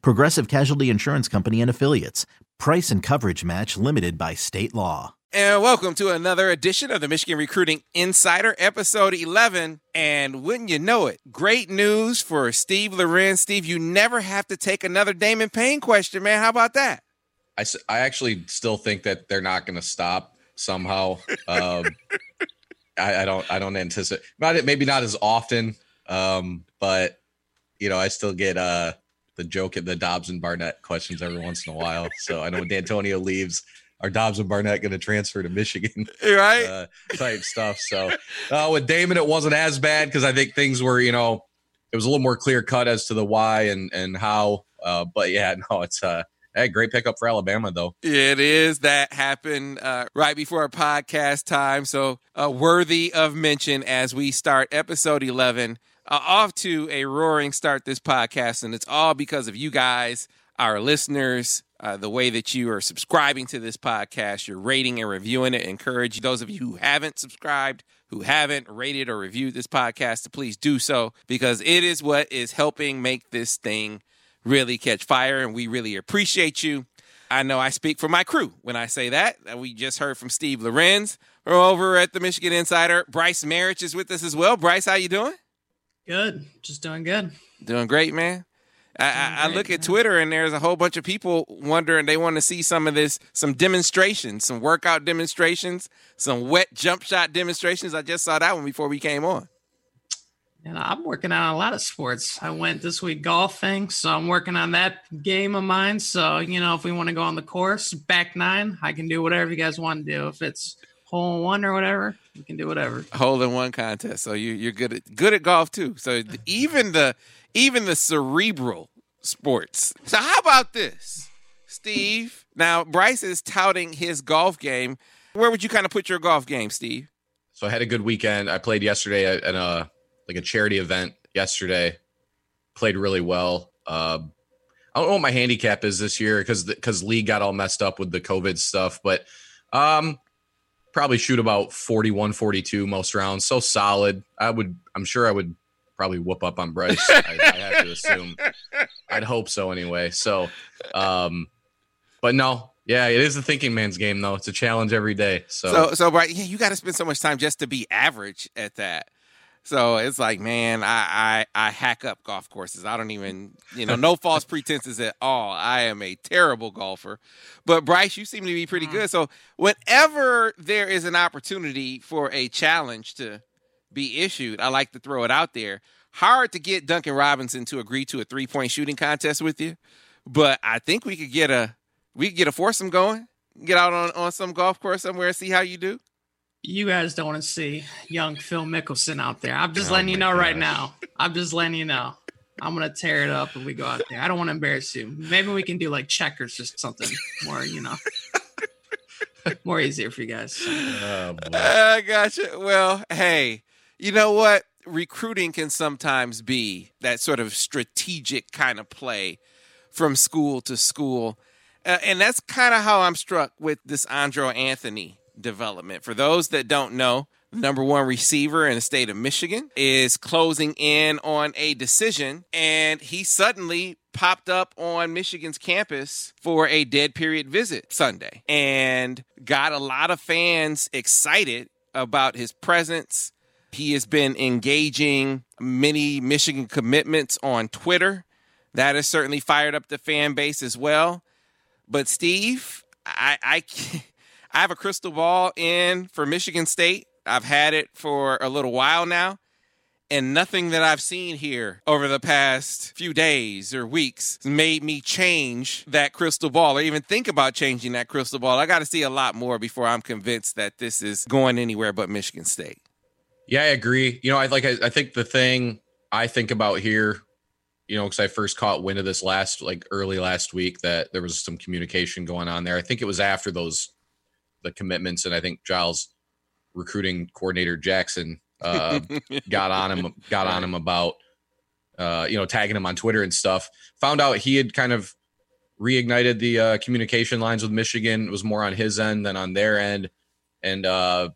Progressive Casualty Insurance Company and Affiliates. Price and coverage match limited by state law. And welcome to another edition of the Michigan Recruiting Insider, episode 11. And wouldn't you know it, great news for Steve Lorenz. Steve, you never have to take another Damon Payne question, man. How about that? I, I actually still think that they're not going to stop somehow. Um, I, I, don't I don't anticipate not maybe not as often, um, but you know I still get uh, the joke at the Dobbs and Barnett questions every once in a while. So I know when Dantonio leaves, are Dobbs and Barnett going to transfer to Michigan? Right, uh, type stuff. So uh, with Damon, it wasn't as bad because I think things were you know it was a little more clear cut as to the why and and how. Uh, but yeah, no, it's uh Hey, great pickup for Alabama, though. It is. That happened uh, right before our podcast time. So, uh, worthy of mention as we start episode 11. Uh, off to a roaring start this podcast. And it's all because of you guys, our listeners, uh, the way that you are subscribing to this podcast, you're rating and reviewing it. Encourage those of you who haven't subscribed, who haven't rated or reviewed this podcast, to please do so because it is what is helping make this thing really catch fire, and we really appreciate you. I know I speak for my crew when I say that. We just heard from Steve Lorenz over at the Michigan Insider. Brice Marich is with us as well. Brice, how you doing? Good, just doing good. Doing great, man. I, I, I, look at Twitter and there's a whole bunch of people wondering they want to see some of this, some demonstrations, some workout demonstrations, some wet jump shot demonstrations. I just saw that one before we came on. And I'm working on a lot of sports. I went this week golfing, so I'm working on that game of mine. So, you know, if we want to go on the course, back nine, I can do whatever you guys want to do. If it's hole in one or whatever, you can do whatever. Hole in one contest. So you you're good at good at golf too. So even the even the cerebral sports. So how about this, Steve? Now Brice is touting his golf game. Where would you kind of put your golf game, Steve? So I had a good weekend. I played yesterday at a like a charity event yesterday. Played really well. Uh, I don't know what my handicap is this year because because league got all messed up with the COVID stuff, but um, probably shoot about 41, 42 most rounds. So solid. I would. I'm sure I would probably whoop up on Brice. I, I have to assume. I'd hope so anyway. So, um, but no, yeah, it is a thinking man's game though. It's a challenge every day. So, so, so, right, yeah, you got to spend so much time just to be average at that. So it's like, man, I, I I hack up golf courses. I don't even, you know, no false pretenses at all. I am a terrible golfer. But Brice, you seem to be pretty mm-hmm. good. So whenever there is an opportunity for a challenge to be issued, I like to throw it out there. Hard to get Duncan Robinson to agree to a three point shooting contest with you, but I think we could get a we could get a foursome going. Get out on, on some golf course somewhere and see how you do you guys don't want to see young Phil Mickelson out there. I'm just oh letting you know gosh. right now. I'm just letting you know. I'm gonna tear it up if we go out there. I don't want to embarrass you. Maybe we can do like checkers or something more, you know, more easier for you guys. Oh, I gotcha. Well, hey, you know what? Recruiting can sometimes be that sort of strategic kind of play from school to school, uh, and that's kind of how I'm struck with this Andrel Anthony development. For those that don't know, the number one receiver in the state of Michigan is closing in on a decision, and he suddenly popped up on Michigan's campus for a dead period visit Sunday and got a lot of fans excited about his presence. He has been engaging many Michigan commitments on Twitter. That has certainly fired up the fan base as well. But Steve, I, I I have a crystal ball in for Michigan State. I've had it for a little while now. And nothing that I've seen here over the past few days or weeks made me change that crystal ball or even think about changing that crystal ball. I got to see a lot more before I'm convinced that this is going anywhere but Michigan State. Yeah, I agree. You know, I like I, I think the thing I think about here you know, because I first caught wind of this last, like early last week, that there was some communication going on there. I think it was after those the commitments, and I think Giles recruiting coordinator Jackson uh, got on him, got on him about, uh, you know, tagging him on Twitter and stuff. Found out he had kind of reignited the uh, communication lines with Michigan. It was more on his end than on their end, and uh,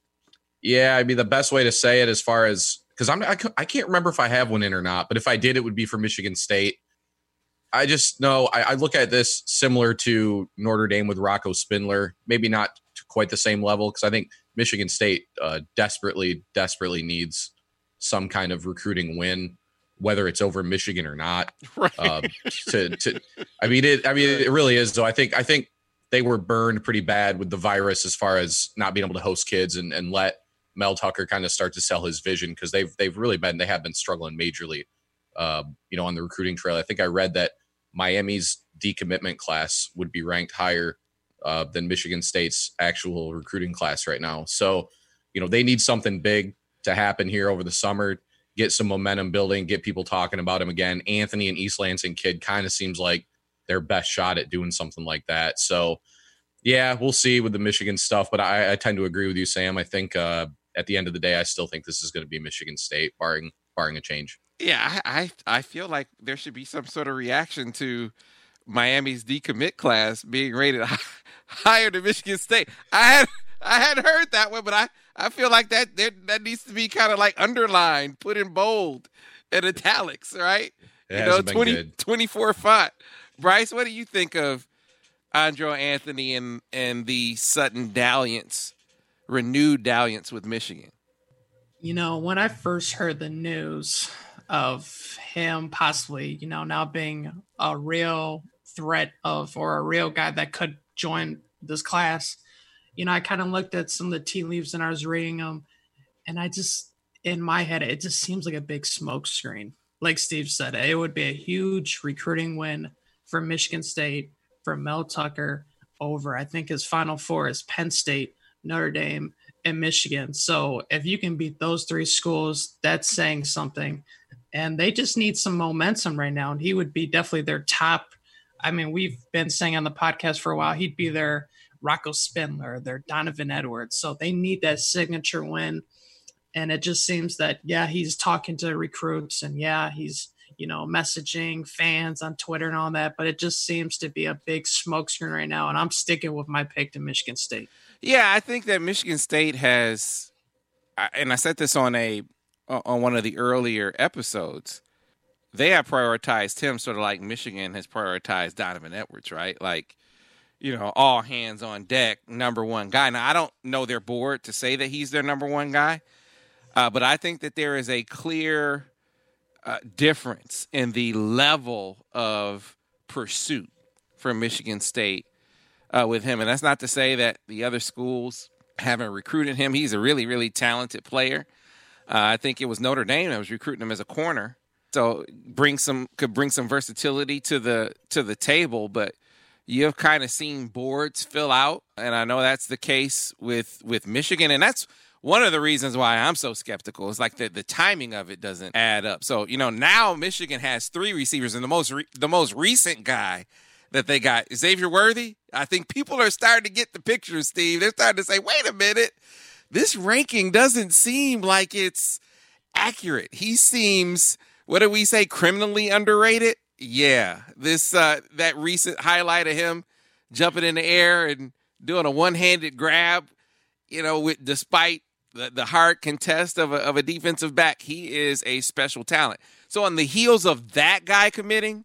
yeah, I mean the best way to say it as far as because I'm I, I can't remember if I have one in or not, but if I did, it would be for Michigan State. I just know I, I look at this similar to Notre Dame with Rocco Spindler, maybe not quite the same level because I think Michigan State uh, desperately, desperately needs some kind of recruiting win, whether it's over Michigan or not. Right. Um, to, to, I mean, it. I mean, it really is. Though I think, I think they were burned pretty bad with the virus as far as not being able to host kids and, and let Mel Tucker kind of start to sell his vision because they've they've really been they have been struggling majorly, uh, you know, on the recruiting trail. I think I read that Miami's decommitment class would be ranked higher uh, than Michigan State's actual recruiting class right now. So, you know, they need something big to happen here over the summer, get some momentum building, get people talking about him again. Anthony and East Lansing kid kind of seems like their best shot at doing something like that. So, yeah, we'll see with the Michigan stuff, but I, I tend to agree with you, Sam. I think uh, at the end of the day, I still think this is going to be Michigan State, barring barring a change. Yeah, I, I I feel like there should be some sort of reaction to Miami's decommit class being rated higher than Michigan State. I had I had heard that one, but I I feel like that there, that needs to be kind of like underlined, put in bold and italics, right? It you know, 20, 24 font. Brice, what do you think of Andrel Anthony and and the Sutton dalliance, renewed dalliance with Michigan? You know, when I first heard the news of him possibly, you know, now being a real threat of or a real guy that could join this class, you know, I kind of looked at some of the tea leaves and I was reading them, and I just in my head it just seems like a big smoke screen. Like Steve said, it would be a huge recruiting win for Michigan State for Mel Tucker over. I think his final four is Penn State, Notre Dame, and Michigan. So if you can beat those three schools, that's saying something. And they just need some momentum right now. And he would be definitely their top. I mean, we've been saying on the podcast for a while, he'd be their Rocco Spindler, their Donovan Edwards. So they need that signature win. And it just seems that, yeah, he's talking to recruits and yeah, he's, you know, messaging fans on Twitter and all that. But it just seems to be a big smokescreen right now. And I'm sticking with my pick to Michigan State. Yeah, I think that Michigan State has, and I said this on a on one of the earlier episodes. They have prioritized him sort of like Michigan has prioritized Donovan Edwards, right? Like, you know, all hands on deck, number one guy. Now, I don't know their board to say that he's their number one guy, uh, but I think that there is a clear uh, difference in the level of pursuit for Michigan State uh, with him. And that's not to say that the other schools haven't recruited him. He's a really, really talented player. Uh, I think it was Notre Dame that was recruiting him as a corner, so bring some could bring some versatility to the to the table. But you've kind of seen boards fill out, and I know that's the case with with Michigan, and that's one of the reasons why I'm so skeptical. Is like the the timing of it doesn't add up. So you know now Michigan has three receivers, and the most re- the most recent guy that they got Xavier Worthy. I think people are starting to get the picture, Steve. They're starting to say, wait a minute, this ranking doesn't seem like it's accurate. He seems, what do we say, criminally underrated? Yeah. This uh that recent highlight of him jumping in the air and doing a one-handed grab, you know, with despite the, the hard contest of a, of a defensive back, he is a special talent. So on the heels of that guy committing,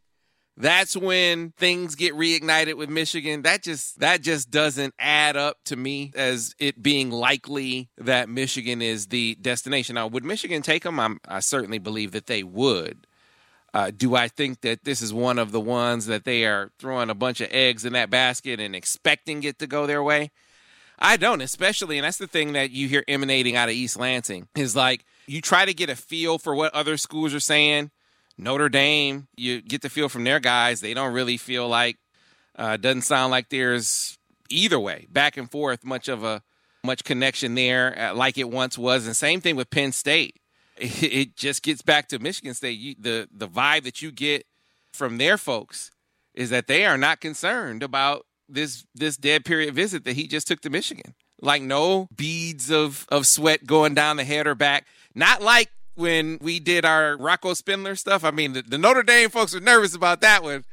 that's when things get reignited with Michigan. That just that just doesn't add up to me as it being likely that Michigan is the destination. Now, would Michigan take them? I'm, I certainly believe that they would. Uh, do I think that this is one of the ones that they are throwing a bunch of eggs in that basket and expecting it to go their way? I don't, especially, and that's the thing that you hear emanating out of East Lansing is like you try to get a feel for what other schools are saying. Notre Dame, you get the feel from their guys. They don't really feel like, uh, doesn't sound like there's either way, back and forth, much of a much connection there uh, like it once was. And same thing with Penn State. It, it just gets back to Michigan State. You, the the vibe that you get from their folks is that they are not concerned about this this dead period visit that he just took to Michigan. Like no beads of of sweat going down the head or back. Not like when we did our Rocco Spindler stuff. I mean, the, the Notre Dame folks were nervous about that one,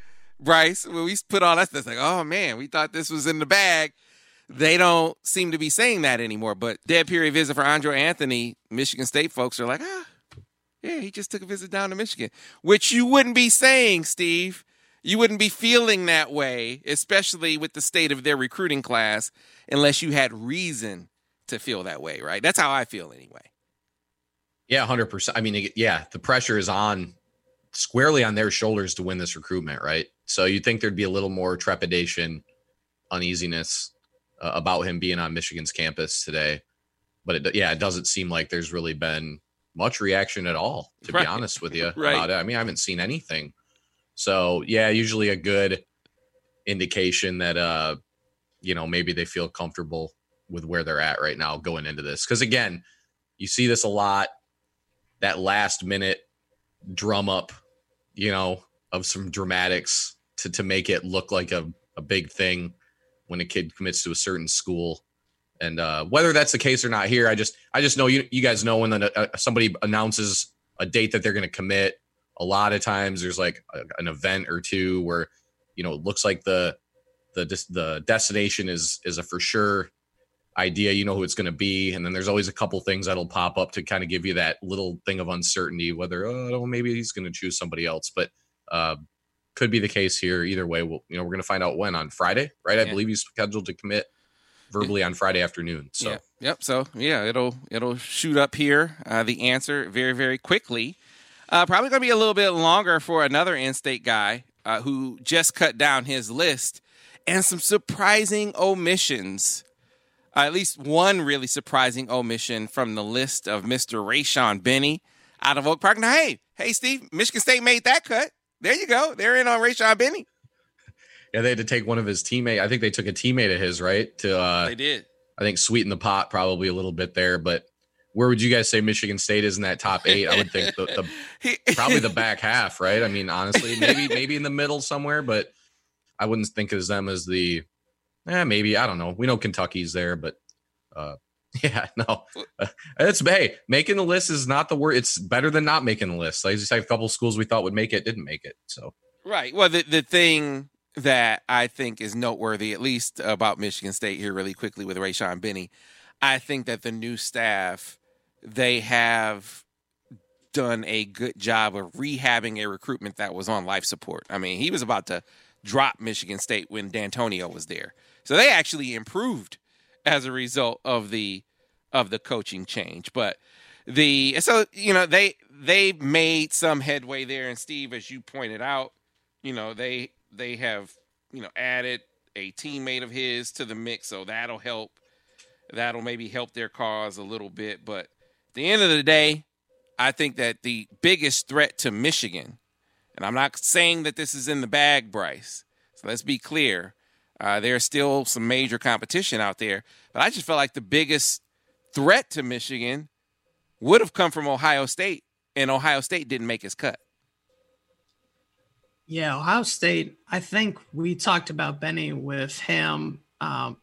Brice. When we put all that stuff, like, oh man, we thought this was in the bag. They don't seem to be saying that anymore. But dead period visit for Andrel Anthony, Michigan State folks are like, ah, yeah, he just took a visit down to Michigan, which you wouldn't be saying, Steve. You wouldn't be feeling that way, especially with the state of their recruiting class, unless you had reason to feel that way, right? That's how I feel anyway. Yeah, 100%. I mean, yeah, the pressure is on squarely on their shoulders to win this recruitment, right? So you'd think there'd be a little more trepidation, uneasiness uh, about him being on Michigan's campus today. But it, yeah, it doesn't seem like there's really been much reaction at all, to right. be honest with you. right. About it. I mean, I haven't seen anything. So yeah, usually a good indication that uh, you know, maybe they feel comfortable with where they're at right now going into this. Because again, you see this a lot. That last minute drum up, you know, of some dramatics to to make it look like a, a big thing when a kid commits to a certain school. And uh, whether that's the case or not here, I just I just know you you guys know when the, uh, somebody announces a date that they're going to commit. A lot of times there's like a, an event or two where you know it looks like the the the destination is is a for sure idea. You know who it's going to be, and then there's always a couple things that'll pop up to kind of give you that little thing of uncertainty whether oh maybe he's going to choose somebody else, but. Uh, could be the case here. Either way, we'll, you know, we're going to find out when on Friday, right? I believe he's scheduled to commit verbally on Friday afternoon. So, yeah. yep. So, yeah, it'll it'll shoot up here. Uh, the answer very very quickly. Uh, probably going to be a little bit longer for another in-state guy uh, who just cut down his list and some surprising omissions. Uh, at least one really surprising omission from the list of Mr. Rayshaun Benny out of Oak Park. Now, hey, hey, Steve, Michigan State made that cut. There you go. They're in on Rayshaun Benny. Yeah, they had to take one of his teammate. I think they took a teammate of his, right? To uh they did. I think sweeten the pot probably a little bit there, but where would you guys say Michigan State is in that top eight? I would think the, the probably the back half, right? I mean, honestly, maybe maybe in the middle somewhere, but I wouldn't think of them as the. Eh, maybe I don't know. We know Kentucky's there, but uh, yeah, no, uh, it's hey, making the list is not the word. It's better than not making the list. Like just had a couple schools we thought would make it, didn't make it. So right. Well, the the thing that I think is noteworthy, at least about Michigan State here, really quickly with Rayshaun Benny, I think that the new staff they have done a good job of rehabbing a recruitment that was on life support. I mean, he was about to drop Michigan State when Dantonio was there, so they actually improved as a result of the of the coaching change. But the so you know they they made some headway there, and Steve, as you pointed out, you know they they have you know added a teammate of his to the mix, so that'll help. That'll maybe help their cause a little bit, but at the end of the day, I think that the biggest threat to Michigan, and I'm not saying that this is in the bag, Brice. So let's be clear. Uh, there's still some major competition out there, but I just felt like the biggest threat to Michigan would have come from Ohio State, and Ohio State didn't make his cut. Yeah, Ohio State. I think we talked about Benny with him. Um,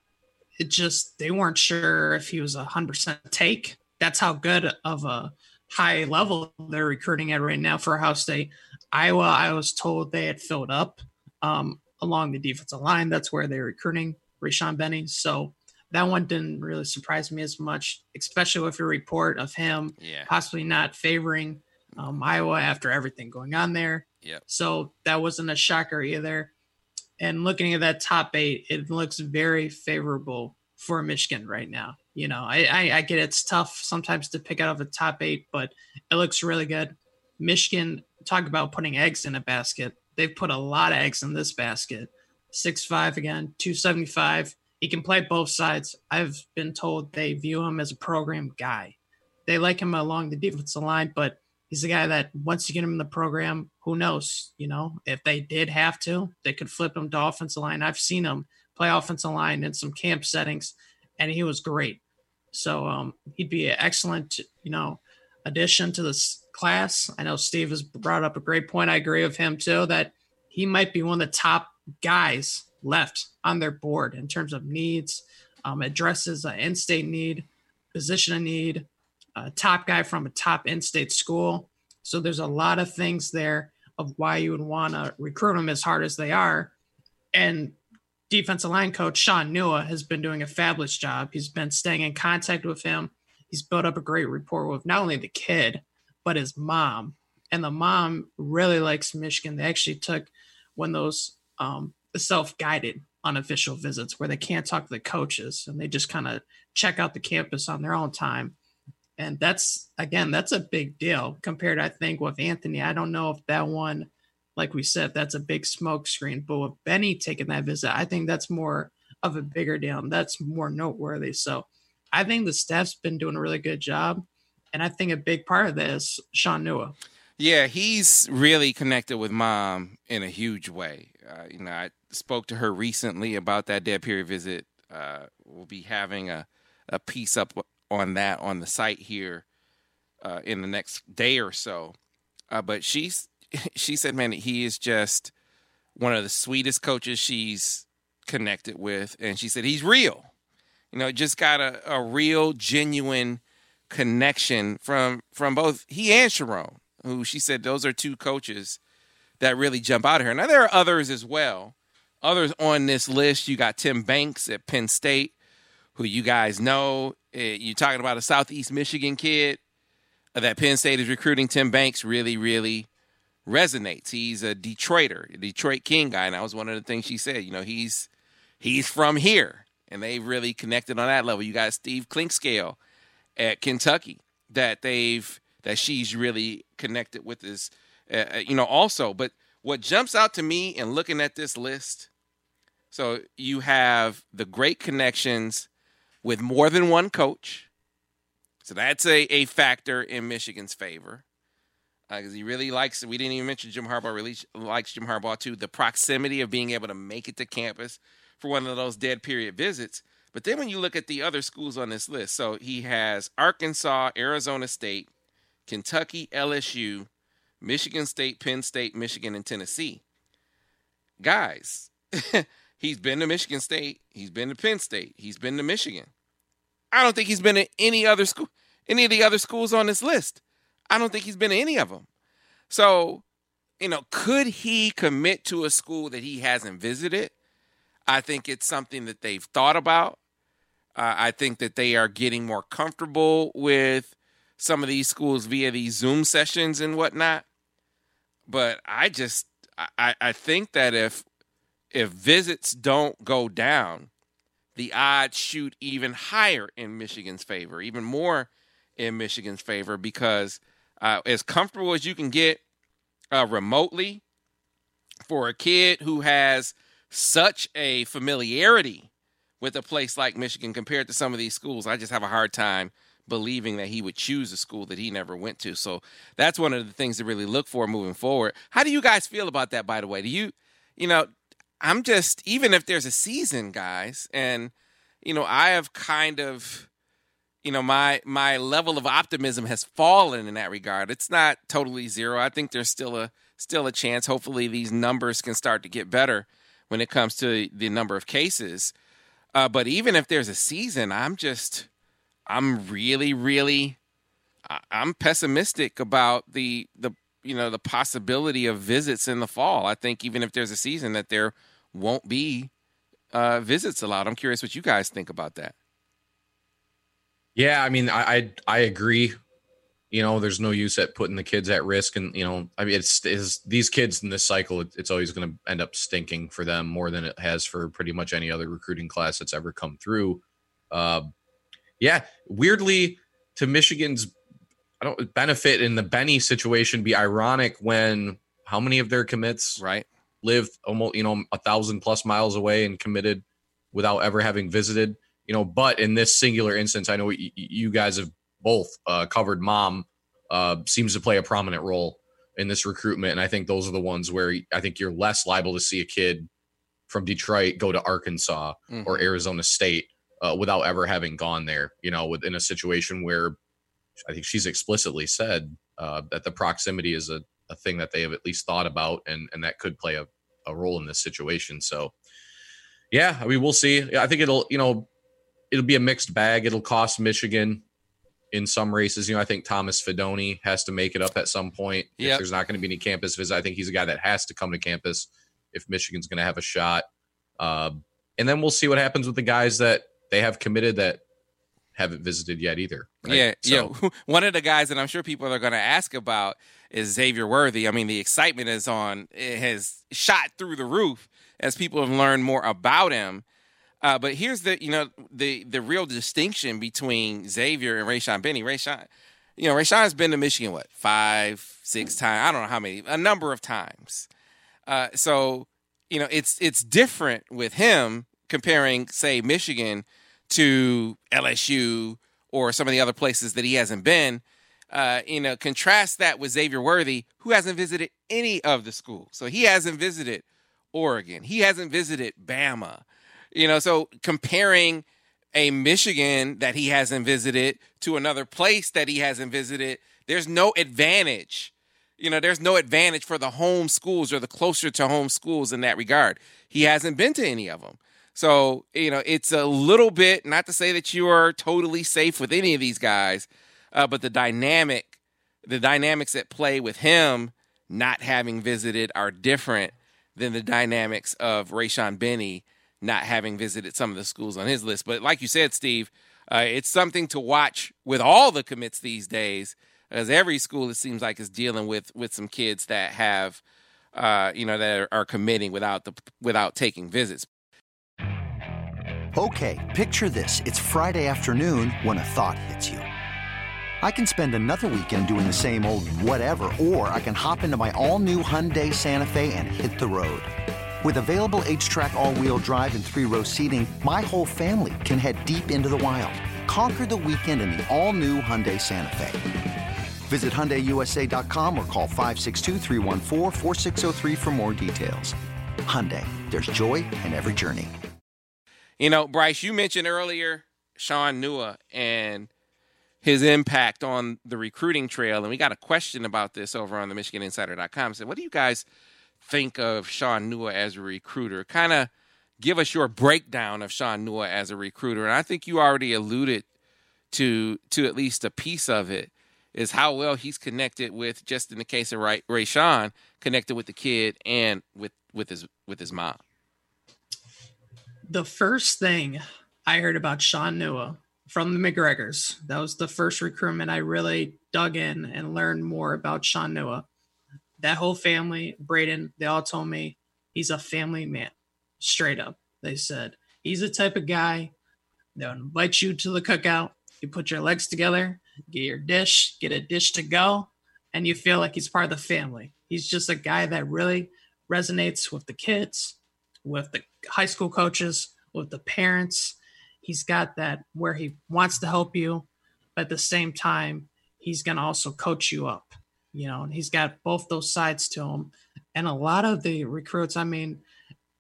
it just they weren't sure if he was a hundred percent take. That's how good of a high level they're recruiting at right now for Ohio State. Iowa, I was told they had filled up. Um, along the defensive line. That's where they're recruiting Rayshaun Benny. So that one didn't really surprise me as much, especially with your report of him yeah. possibly not favoring um, Iowa after everything going on there. Yep. So that wasn't a shocker either. And looking at that top eight, it looks very favorable for Michigan right now. You know, I, I, I get it's tough sometimes to pick out of the top eight, but it looks really good. Michigan, talk about putting eggs in a basket they've put a lot of eggs in this basket. Six five again, 275. He can play both sides. I've been told they view him as a program guy. They like him along the defensive line, but he's a guy that once you get him in the program, who knows? You know, if they did have to, they could flip him to offensive line. I've seen him play offensive line in some camp settings, and he was great. So um, he'd be an excellent, you know, addition to this class. I know Steve has brought up a great point. I agree with him too that he might be one of the top guys left on their board in terms of needs, um, addresses an in-state need, position a need, a top guy from a top in-state school. So there's a lot of things there of why you would want to recruit them as hard as they are. And defensive line coach Shaun Nua has been doing a fabulous job. He's been staying in contact with him. He's built up a great rapport with not only the kid, but his mom. And the mom really likes Michigan. They actually took when those um, self-guided unofficial visits where they can't talk to the coaches and they just kind of check out the campus on their own time. And that's again, that's a big deal compared, I think, with Anthony. I don't know if that one, like we said, that's a big smoke screen. But with Benny taking that visit, I think that's more of a bigger deal. And that's more noteworthy. So I think the staff's been doing a really good job. And I think a big part of this, Shaun Nua. Yeah, he's really connected with mom in a huge way. Uh, you know, I spoke to her recently about that dead period visit. Uh, we'll be having a, a piece up on that on the site here uh, in the next day or so. Uh, but she's she said, man, he is just one of the sweetest coaches she's connected with, and she said he's real. You know, just got a, a real, genuine connection from from both he and Sherrone, who she said those are two coaches that really jump out of her. Now there are others as well. Others on this list, you got Tim Banks at Penn State, who you guys know. Eh, you're talking about a Southeast Michigan kid that Penn State is recruiting. Tim Banks really, really resonates. He's a Detroiter, a Detroit King guy, and that was one of the things she said. You know, he's he's from here, and they've really connected on that level. You got Steve Clinkscale at Kentucky that they've that she's really connected with this, uh, uh, you know, also. But what jumps out to me in looking at this list, so you have the great connections with more than one coach. So that's a, a factor in Michigan's favor because uh, he really likes. We didn't even mention Jim Harbaugh. Really likes Jim Harbaugh too. The proximity of being able to make it to campus for one of those dead period visits. But then when you look at the other schools on this list, so he has Arkansas, Arizona State, Kentucky, LSU, Michigan State, Penn State, Michigan, and Tennessee. Guys, he's been to Michigan State, he's been to Penn State, he's been to Michigan. I don't think he's been to any other school, any of the other schools on this list. I don't think he's been to any of them. So, you know, could he commit to a school that he hasn't visited? I think it's something that they've thought about. Uh, I think that they are getting more comfortable with some of these schools via these Zoom sessions and whatnot. But I just I, I think that if if visits don't go down, the odds shoot even higher in Michigan's favor, even more in Michigan's favor, because uh, as comfortable as you can get uh, remotely for a kid who has such a familiarity with a place like Michigan compared to some of these schools, I just have a hard time believing that he would choose a school that he never went to. So that's one of the things to really look for moving forward. How do you guys feel about that, by the way? Do you, you know, I'm just even if there's a season, guys, and you know, I have kind of you know, my my level of optimism has fallen in that regard. It's not totally zero. I think there's still a still a chance. Hopefully these numbers can start to get better when it comes to the number of cases. Uh, but even if there's a season, I'm just I'm really, really I'm pessimistic about the the you know the possibility of visits in the fall. I think even if there's a season that there won't be uh, visits allowed. I'm curious what you guys think about that. Yeah, I mean, I I, I agree. You know, there's no use at putting the kids at risk, and you know, I mean, it's, it's these kids in this cycle. It, it's always going to end up stinking for them more than it has for pretty much any other recruiting class that's ever come through. Uh, yeah, weirdly, to Michigan's I don't benefit in the Benny situation be ironic when how many of their commits right live almost you know a thousand plus miles away and committed without ever having visited you know but in this singular instance i know you guys have both uh, covered mom uh, seems to play a prominent role in this recruitment and i think those are the ones where i think you're less liable to see a kid from detroit go to arkansas mm-hmm. or arizona state uh, without ever having gone there you know within a situation where i think she's explicitly said uh, that the proximity is a, a thing that they have at least thought about and and that could play a a role in this situation. So, yeah, I mean, we'll see. I think it'll, you know, it'll be a mixed bag. It'll cost Michigan in some races. You know, I think Thomas Fidone has to make it up at some point. Yep. If there's not going to be any campus visit, I think he's a guy that has to come to campus if Michigan's going to have a shot. Uh, and then we'll see what happens with the guys that they have committed that haven't visited yet either. Right? Yeah, so. yeah. One of the guys that I'm sure people are going to ask about is Xavier Worthy. I mean, the excitement is on; it has shot through the roof as people have learned more about him. Uh, but here's the you know the the real distinction between Xavier and Rayshaun Benny. Rayshaun, you know, Rayshaun's been to Michigan what five, six times? I don't know how many, a number of times. Uh, so you know, it's it's different with him comparing, say, Michigan to LSU or some of the other places that he hasn't been. Uh, you know, contrast that with Xavier Worthy, who hasn't visited any of the schools. So he hasn't visited Oregon. He hasn't visited Bama. You know, so comparing a Michigan that he hasn't visited to another place that he hasn't visited, there's no advantage. You know, there's no advantage for the home schools or the closer to home schools in that regard. He hasn't been to any of them. So, you know, it's a little bit, not to say that you are totally safe with any of these guys, uh, but the dynamic, the dynamics at play with him not having visited are different than the dynamics of Rayshaun Benny not having visited some of the schools on his list. But like you said, Steve, uh, it's something to watch with all the commits these days, as every school it seems like is dealing with with some kids that have, uh, you know, that are, are committing without the without taking visits. Okay, picture this. It's Friday afternoon when a thought hits you. I can spend another weekend doing the same old whatever, or I can hop into my all new Hyundai Santa Fe and hit the road. With available H-Track all wheel drive, and three row seating, my whole family can head deep into the wild. Conquer the weekend in the all new Hyundai Santa Fe. Visit HyundaiUSA.com or call 562 for more details. Hyundai, there's joy in every journey. You know, Brice, you mentioned earlier Shaun Nua and his impact on the recruiting trail. And we got a question about this over on the MichiganInsider.com. Said, what do you guys think of Shaun Nua as a recruiter? Kind of give us your breakdown of Shaun Nua as a recruiter. And I think you already alluded to to at least a piece of it is how well he's connected with just in the case of Ray, Rayshaun, connected with the kid and with with his with his mom the first thing I heard about Shaun Nua from the McGregors, that was the first recruitment I really dug in and learned more about Shaun Nua. That whole family, Braiden, they all told me he's a family man. Straight up. They said he's the type of guy that would invite you to the cookout. You put your legs together, get your dish, get a dish to go, and you feel like he's part of the family. He's just a guy that really resonates with the kids, with the high school coaches, with the parents. He's got that where he wants to help you, but at the same time, he's going to also coach you up. You know, and he's got both those sides to him. And a lot of the recruits, I mean,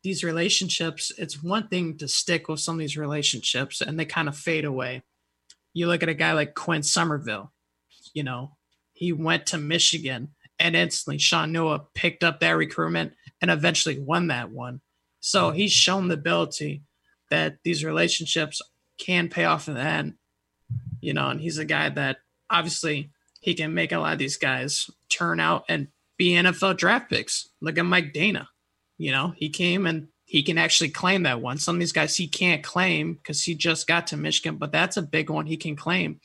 these relationships, it's one thing to stick with some of these relationships and they kind of fade away. You look at a guy like Quinn Somerville, you know, he went to Michigan and instantly Shaun Nua picked up that recruitment and eventually won that one. So mm-hmm. he's shown the ability that these relationships can pay off in the end. You know, and he's a guy that obviously he can make a lot of these guys turn out and be NFL draft picks. Look at Mike Danna. You know, he came and he can actually claim that one. Some of these guys he can't claim because he just got to Michigan, but that's a big one he can claim.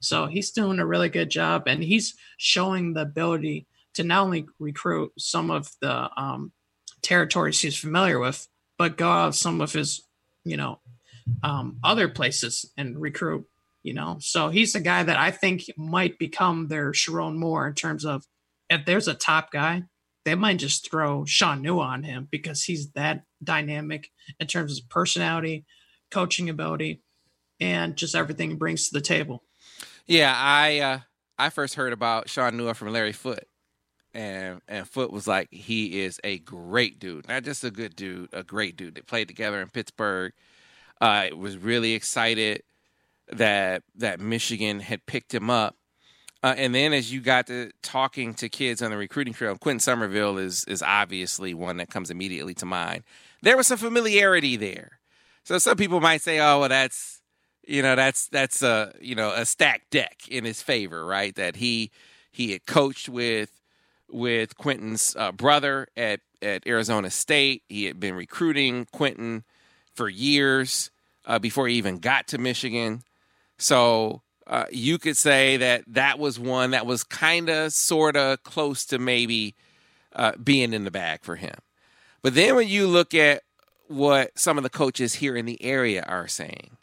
So he's doing a really good job and he's showing the ability to not only recruit some of the um, territories he's familiar with, but go out some of his, you know, um, other places and recruit. You know, so he's the guy that I think might become their Sherrone Moore in terms of if there's a top guy, they might just throw Shaun Nua on him because he's that dynamic in terms of personality, coaching ability, and just everything he brings to the table. Yeah, I uh, I first heard about Shaun Nua from Larry Foote and and Foote was like, he is a great dude, not just a good dude, a great dude. They played together in Pittsburgh. Uh, was really excited that that Michigan had picked him up. Uh, and then as you got to talking to kids on the recruiting trail, Quentin Somerville is is obviously one that comes immediately to mind. There was some familiarity there. So some people might say, "Oh, well, that's you know, that's that's a you know a stacked deck in his favor, right? That he he had coached with with Quentin's uh, brother at at Arizona State. He had been recruiting Quentin for years uh, before he even got to Michigan. So uh, you could say that that was one that was kind of, sort of close to maybe uh, being in the bag for him. But then when you look at what some of the coaches here in the area are saying,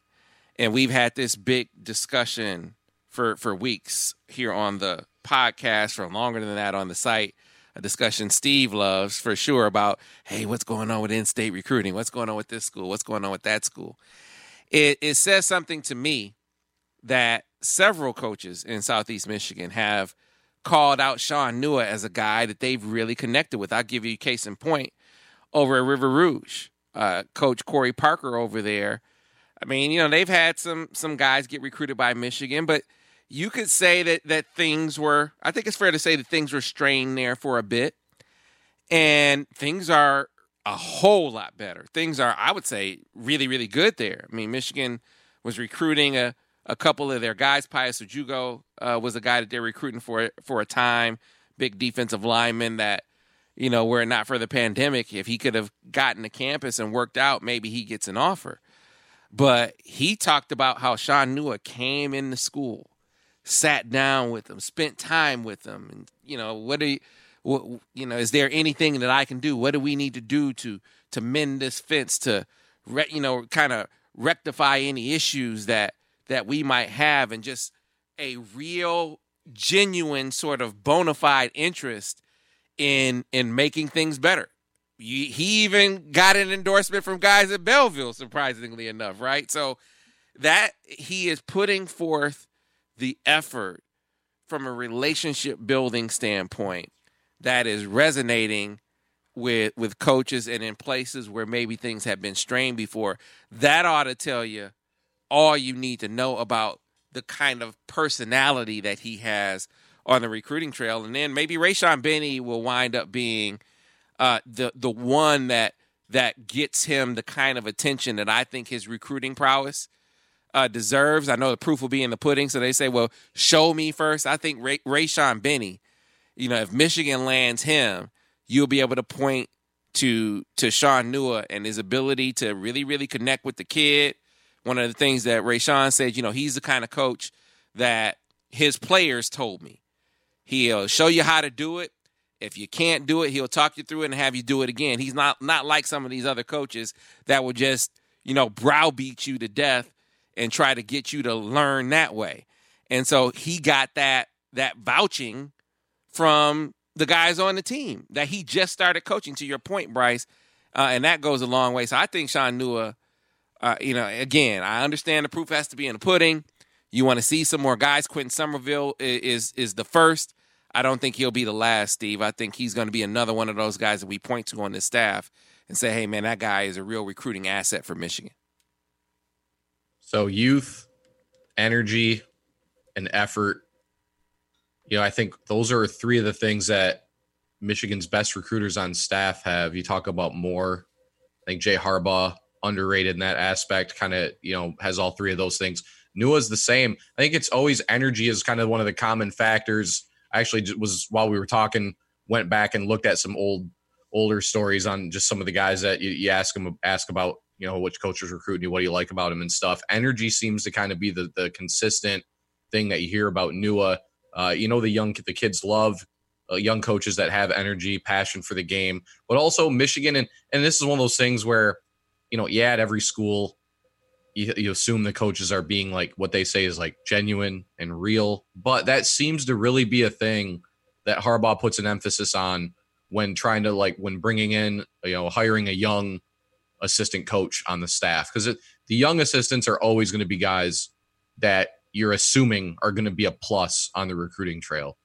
and we've had this big discussion for for weeks here on the podcast, for longer than that on the site. A discussion Steve loves for sure about, hey, what's going on with in-state recruiting? What's going on with this school? What's going on with that school? It it says something to me that several coaches in Southeast Michigan have called out Shaun Nua as a guy that they've really connected with. I'll give you case in point over at River Rouge. Uh, Coach Corey Parker over there. I mean, you know, they've had some some guys get recruited by Michigan, but you could say that that things were. I think it's fair to say that things were strained there for a bit, and things are a whole lot better. Things are, I would say, really, really good there. I mean, Michigan was recruiting a a couple of their guys. Pius Ojukwu uh, was a guy that they're recruiting for for a time. Big defensive lineman that, you know, were it not for the pandemic, if he could have gotten to campus and worked out, maybe he gets an offer. But he talked about how Shaun Nua came into school, sat down with them, spent time with them, and you know, what do you, what, you know, is there anything that I can do? What do we need to do to to mend this fence to, re, you know, kind of rectify any issues that that we might have and just a real genuine sort of bona fide interest in in making things better. He even got an endorsement from guys at Belleville, surprisingly enough, right? So that he is putting forth the effort from a relationship building standpoint that is resonating with with coaches and in places where maybe things have been strained before. That ought to tell you all you need to know about the kind of personality that he has on the recruiting trail. And then maybe Rayshaun Benny will wind up being uh, the the one that that gets him the kind of attention that I think his recruiting prowess uh, deserves. I know the proof will be in the pudding, so they say, "Well, show me first. I think Ray, Rayshaun Benny, you know, if Michigan lands him, you'll be able to point to to Shaun Nua and his ability to really, really connect with the kid, one of the things that Rayshaun said, you know, he's the kind of coach that his players told me. He'll show you how to do it. If you can't do it, he'll talk you through it and have you do it again. He's not not like some of these other coaches that will just, you know, browbeat you to death and try to get you to learn that way. And so he got that that vouching from the guys on the team that he just started coaching. To your point, Brice, uh, and that goes a long way. So I think Shaun Nua uh, you know, again, I understand the proof has to be in the pudding. You want to see some more guys. Quentin Somerville is is the first. I don't think he'll be the last, Steve. I think he's going to be another one of those guys that we point to on this staff and say, "Hey, man, that guy is a real recruiting asset for Michigan." So, youth, energy, and effort. You know, I think those are three of the things that Michigan's best recruiters on staff have. You talk about more. I think Jay Harbaugh underrated in that aspect. Kind of, you know, has all three of those things. Nua's the same. I think it's always energy is kind of one of the common factors. I actually was while we were talking, went back and looked at some old older stories on just some of the guys that you, you ask them ask about, you know, which coaches recruiting you, what do you like about him and stuff. Energy seems to kind of be the the consistent thing that you hear about Nua. Uh, you know, the young the kids love uh, young coaches that have energy, passion for the game, but also Michigan and and this is one of those things where you know, yeah, at every school, you, you assume the coaches are being like what they say is like genuine and real, but that seems to really be a thing that Harbaugh puts an emphasis on when trying to like when bringing in you know hiring a young assistant coach on the staff because the young assistants are always going to be guys that you're assuming are going to be a plus on the recruiting trail.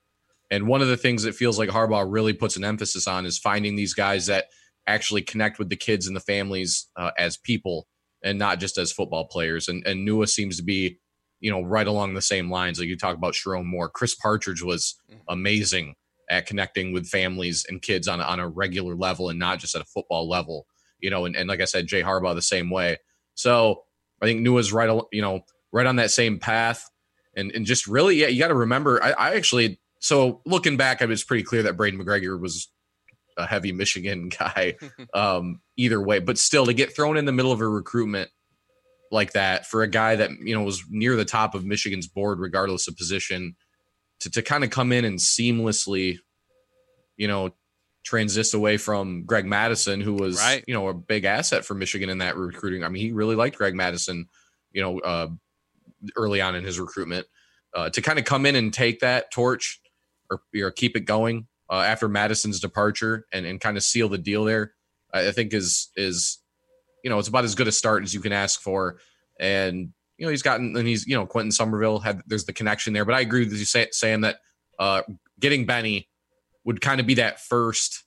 And one of the things that feels like Harbaugh really puts an emphasis on is finding these guys that actually connect with the kids and the families uh, as people and not just as football players. And, and Nua seems to be you know, right along the same lines. Like you talk about Sherrone Moore, Chris Partridge was mm-hmm. amazing at connecting with families and kids on, on a regular level and not just at a football level, you know, and, and like I said, Jay Harbaugh the same way. So I think Nua's right, you know, right on that same path. And, and just really, yeah, you got to remember, I, I actually, so looking back, it was pretty clear that Braiden McGregor was a heavy Michigan guy um, either way, but still to get thrown in the middle of a recruitment like that for a guy that, you know, was near the top of Michigan's board, regardless of position, to, to kind of come in and seamlessly, you know, transist away from Greg Madison, who was, right. you know, a big asset for Michigan in that recruiting. I mean, he really liked Greg Madison, you know, uh, early on in his recruitment. Uh, to kind of come in and take that torch or, or keep it going uh, after Madison's departure and, and kind of seal the deal there, I, I think is is you know it's about as good a start as you can ask for. And you know, he's gotten and he's you know Quentin Somerville had there's the connection there, but I agree with you say, saying that uh, getting Benny would kind of be that first,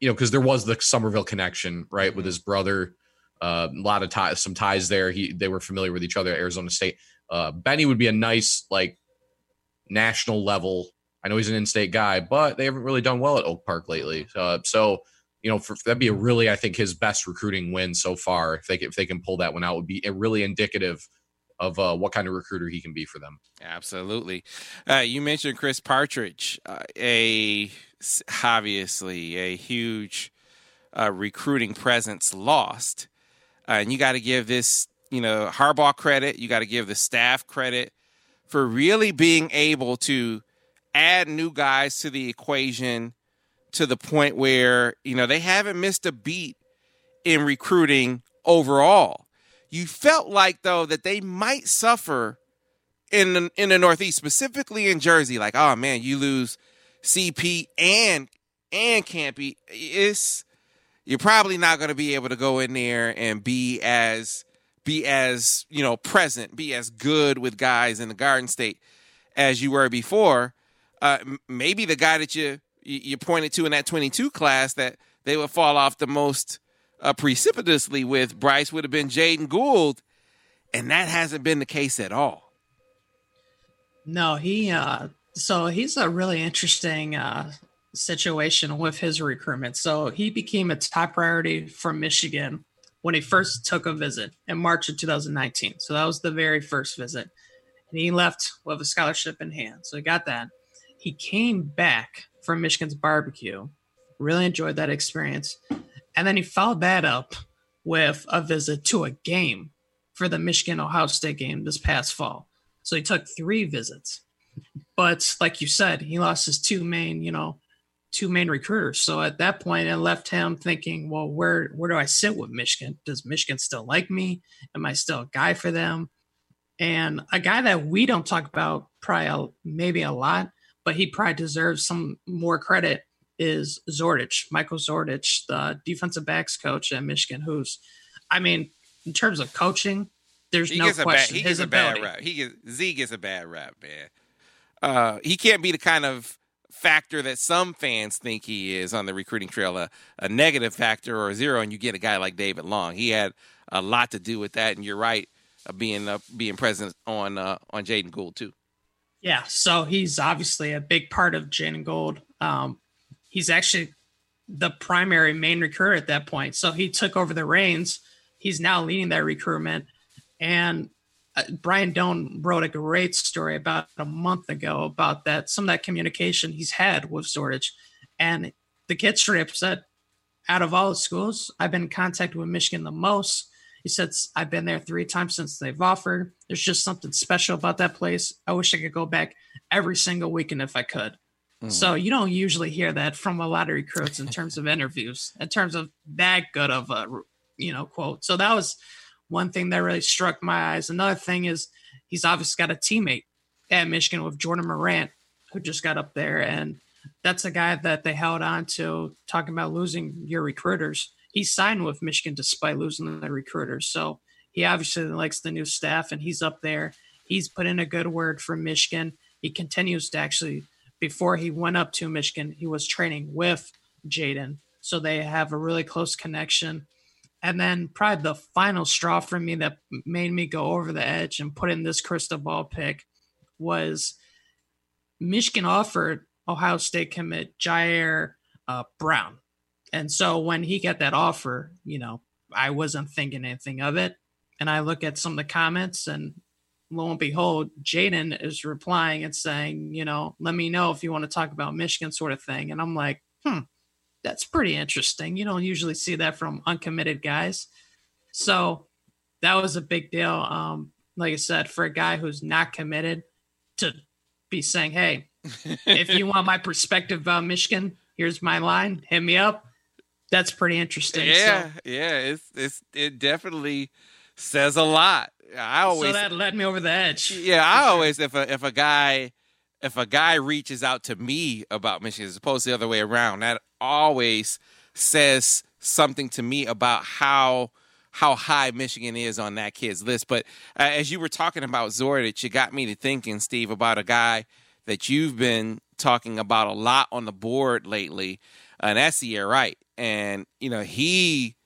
you know, because there was the Somerville connection right with mm-hmm. his brother. Uh, a lot of ties, some ties there. He they were familiar with each other at Arizona State. Uh, Benny would be a nice like national level. I know he's an in-state guy, but they haven't really done well at Oak Park lately. Uh, so you know, for, that'd be a really, I think, his best recruiting win so far. If they if they can pull that one out, would be really indicative of uh, what kind of recruiter he can be for them. Absolutely. Uh, you mentioned Chris Partridge, uh, a obviously a huge uh, recruiting presence lost, uh, and you got to give this you know Harbaugh credit. You got to give the staff credit for really being able to add new guys to the equation to the point where, you know, they haven't missed a beat in recruiting overall. You felt like though that they might suffer in the, in the Northeast, specifically in Jersey. Like, oh man, you lose CP and and Campy. It's you're probably not going to be able to go in there and be as be as you know present, be as good with guys in the Garden State as you were before. Uh, maybe the guy that you you pointed to in that 22 class that they would fall off the most uh, precipitously with Brice would have been Jaeden Gould, and that hasn't been the case at all. No, he uh, so he's a really interesting uh, situation with his recruitment. So he became a top priority for Michigan when he first took a visit in March of 2019. So that was the very first visit. And he left with a scholarship in hand. So he got that. He came back from Michigan's barbecue. Really enjoyed that experience. And then he followed that up with a visit to a game for the Michigan Ohio State game this past fall. So he took three visits. But like you said, he lost his two main, you know, two main recruiters. So at that point, it left him thinking, well, where where do I sit with Michigan? Does Michigan still like me? Am I still a guy for them? And a guy that we don't talk about probably maybe a lot but he probably deserves some more credit is Zordich, Michael Zordich, the defensive backs coach at Michigan, who's, I mean, in terms of coaching, there's he no question. Bad, he His gets ability. a bad rap. He gets, Z gets a bad rap, man. Uh, he can't be the kind of factor that some fans think he is on the recruiting trail, a, a negative factor or a zero, and you get a guy like David Long. He had a lot to do with that, and you're right, uh, being uh, being present on uh, on Jaeden Gould too. Yeah, so he's obviously a big part of Jaeden Gould. Um, he's actually the primary main recruiter at that point. So he took over the reins. He's now leading that recruitment. And uh, Brian Doan wrote a great story about a month ago about that, some of that communication he's had with Zordich. And the kid straight up said, out of all the schools, I've been in contact with Michigan the most. He said, I've been there three times since they've offered. There's just something special about that place. I wish I could go back every single weekend if I could. Mm. So you don't usually hear that from a lot of recruits in terms of interviews, in terms of that good of a you know quote. So that was one thing that really struck my eyes. Another thing is he's obviously got a teammate at Michigan with Jordan Morant, who just got up there, and that's a guy that they held on to. Talking about losing your recruiters, he signed with Michigan despite losing the recruiters. So he obviously likes the new staff and he's up there. He's put in a good word for Michigan. He continues to actually, before he went up to Michigan, he was training with Jaeden. So they have a really close connection. And then probably the final straw for me that made me go over the edge and put in this crystal ball pick was Michigan offered Ohio State commit Jyaire uh, Brown. And so when he got that offer, you know, I wasn't thinking anything of it. And I look at some of the comments, and lo and behold, Jaeden is replying and saying, you know, let me know if you want to talk about Michigan, sort of thing. And I'm like, hmm, that's pretty interesting. You don't usually see that from uncommitted guys. So that was a big deal. Um, like I said, for a guy who's not committed to be saying, hey, if you want my perspective about Michigan, here's my line, hit me up. That's pretty interesting. Yeah, so, yeah, it's it's it definitely says a lot. I always so that led me over the edge. Yeah, I sure. always if a if a guy if a guy reaches out to me about Michigan as opposed to the other way around, that always says something to me about how how high Michigan is on that kid's list. But uh, as you were talking about Zordich, it got me to thinking, Steve, about a guy that you've been talking about a lot on the board lately, and that's Ceyair Wright. And you know he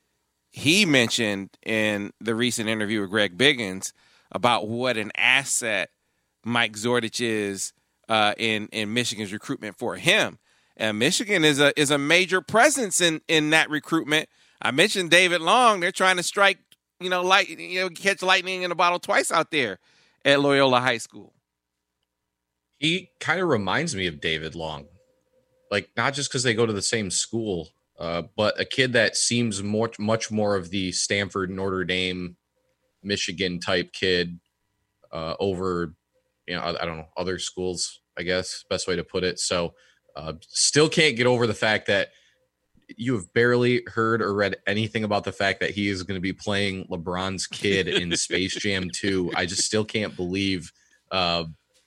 he mentioned in the recent interview with Greg Biggins about what an asset Mike Zordich is uh, in in Michigan's recruitment for him. And Michigan is a is a major presence in in that recruitment. I mentioned David Long. They're trying to strike, you know, light, you know, catch lightning in a bottle twice out there at Loyola High School. He kind of reminds me of David Long, like not just because they go to the same school, uh, but a kid that seems more much more of the Stanford, Notre Dame, Michigan type kid uh, over, you know, I, I don't know other schools. I guess best way to put it. So, uh, still can't get over the fact that you have barely heard or read anything about the fact that he is going to be playing LeBron's kid in Space Jam 2. I just still can't believe. Uh,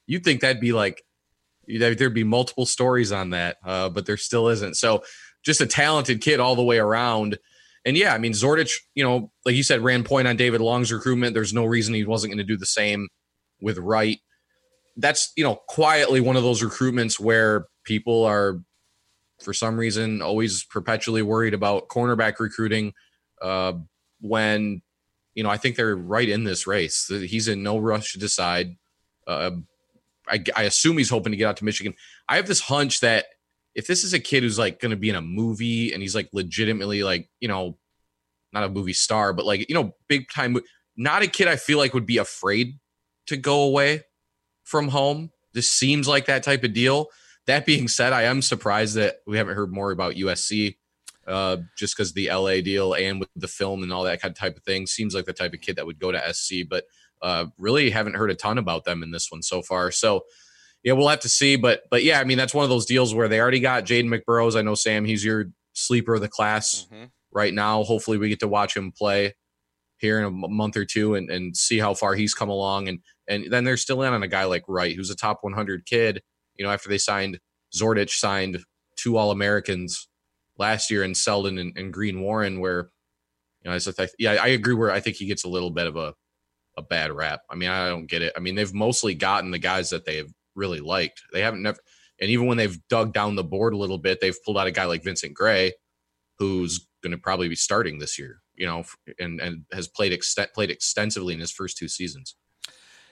you'd think that'd be like there'd be multiple stories on that, uh, but there still isn't. So just a talented kid all the way around. And yeah, I mean Zordich, you know, like you said, ran point on David Long's recruitment. There's no reason he wasn't going to do the same with Wright. That's you know quietly one of those recruitments where people are for some reason always perpetually worried about cornerback recruiting uh, when you know I think they're right in this race. He's in no rush to decide. Uh, I, I, assume he's hoping to get out to Michigan. I have this hunch that if this is a kid who's like going to be in a movie and he's like legitimately like you know not a movie star but like you know big time not a kid I feel like would be afraid to go away from home. This seems like that type of deal. That being said, I am surprised that we haven't heard more about USC, uh, just because the LA deal and with the film and all that kind of type of thing seems like the type of kid that would go to SC. But uh, really haven't heard a ton about them in this one so far. So yeah, we'll have to see. But but yeah, I mean that's one of those deals where they already got Jaden McBurrows. I know Sam, he's your sleeper of the class mm-hmm. right now. Hopefully we get to watch him play here in a month or two and, and see how far he's come along. And and then they're still in on a guy like Wright, who's a top 100 kid you know, after they signed Zordich signed two All Americans last year in Seldon and, and, Green Warren, where you know, I yeah, I agree. Where I think he gets a little bit of a a bad rap. I mean, I don't get it. I mean, they've mostly gotten the guys that they've really liked. They haven't never, and even when they've dug down the board a little bit, they've pulled out a guy like Vincent Gray, who's going to probably be starting this year. You know, and and has played extent played extensively in his first two seasons.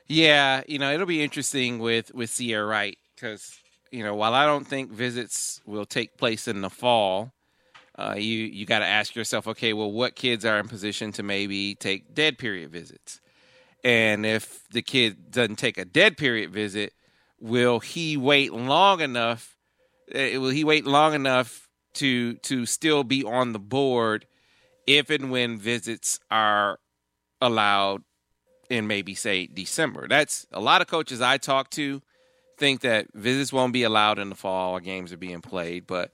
Yeah, you know, it'll be interesting with with Ceyair Wright because you know while I don't think visits will take place in the fall, uh, you you got to ask yourself, okay, well, what kids are in position to maybe take dead period visits, and if the kid doesn't take a dead period visit, will he wait long enough? Uh, will he wait long enough to to still be on the board if and when visits are allowed in maybe say December? That's a lot of coaches I talk to think that visits won't be allowed in the fall games are being played. But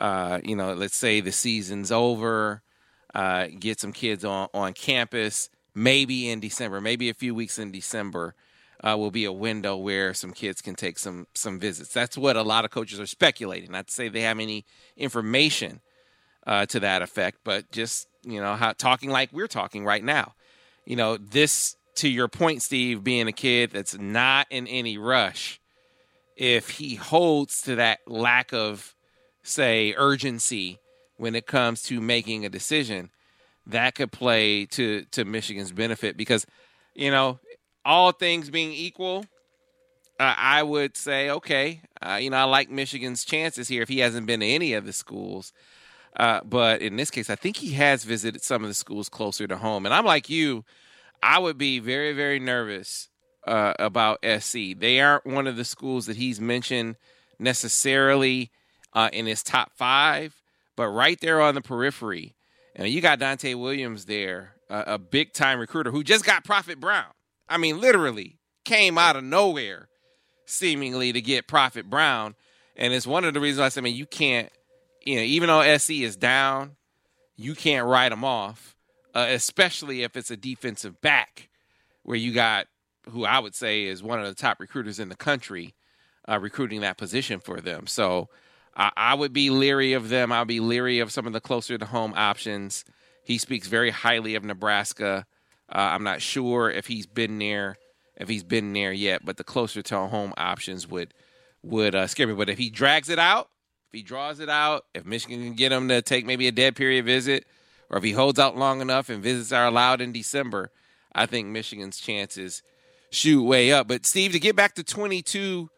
uh, you know, let's say the season's over, uh, get some kids on on campus. Maybe in December, maybe a few weeks in December, uh, will be a window where some kids can take some some visits. That's what a lot of coaches are speculating. Not to say they have any information uh, to that effect, but just you know, how, talking like we're talking right now. You know, this to your point, Steve, being a kid that's not in any rush if he holds to that lack of, say, urgency when it comes to making a decision, that could play to to Michigan's benefit because, you know, all things being equal, uh, I would say okay, uh, you know, I like Michigan's chances here if he hasn't been to any of the schools. Uh, but in this case, I think he has visited some of the schools closer to home. And I'm like you, I would be very, very nervous uh, about SC. They aren't one of the schools that he's mentioned necessarily uh, in his top five, but right there on the periphery. And you got Donte Williams there, a big time recruiter who just got Prophet Brown. I mean, literally came out of nowhere, seemingly to get Prophet Brown. And it's one of the reasons I said, I mean, you can't, you know, even though SC is down, you can't write them off, uh, especially if it's a defensive back where you got who I would say is one of the top recruiters in the country uh, recruiting that position for them. So I, I would be leery of them. I'll be leery of some of the closer to home options. He speaks very highly of Nebraska. Uh, I'm not sure if he's been there, if he's been there yet, but the closer to home options would would uh, scare me. But if he drags it out, if he draws it out, if Michigan can get him to take maybe a dead period visit, or if he holds out long enough and visits are allowed in December, I think Michigan's chances shoot way up. But Steve, to get back to 22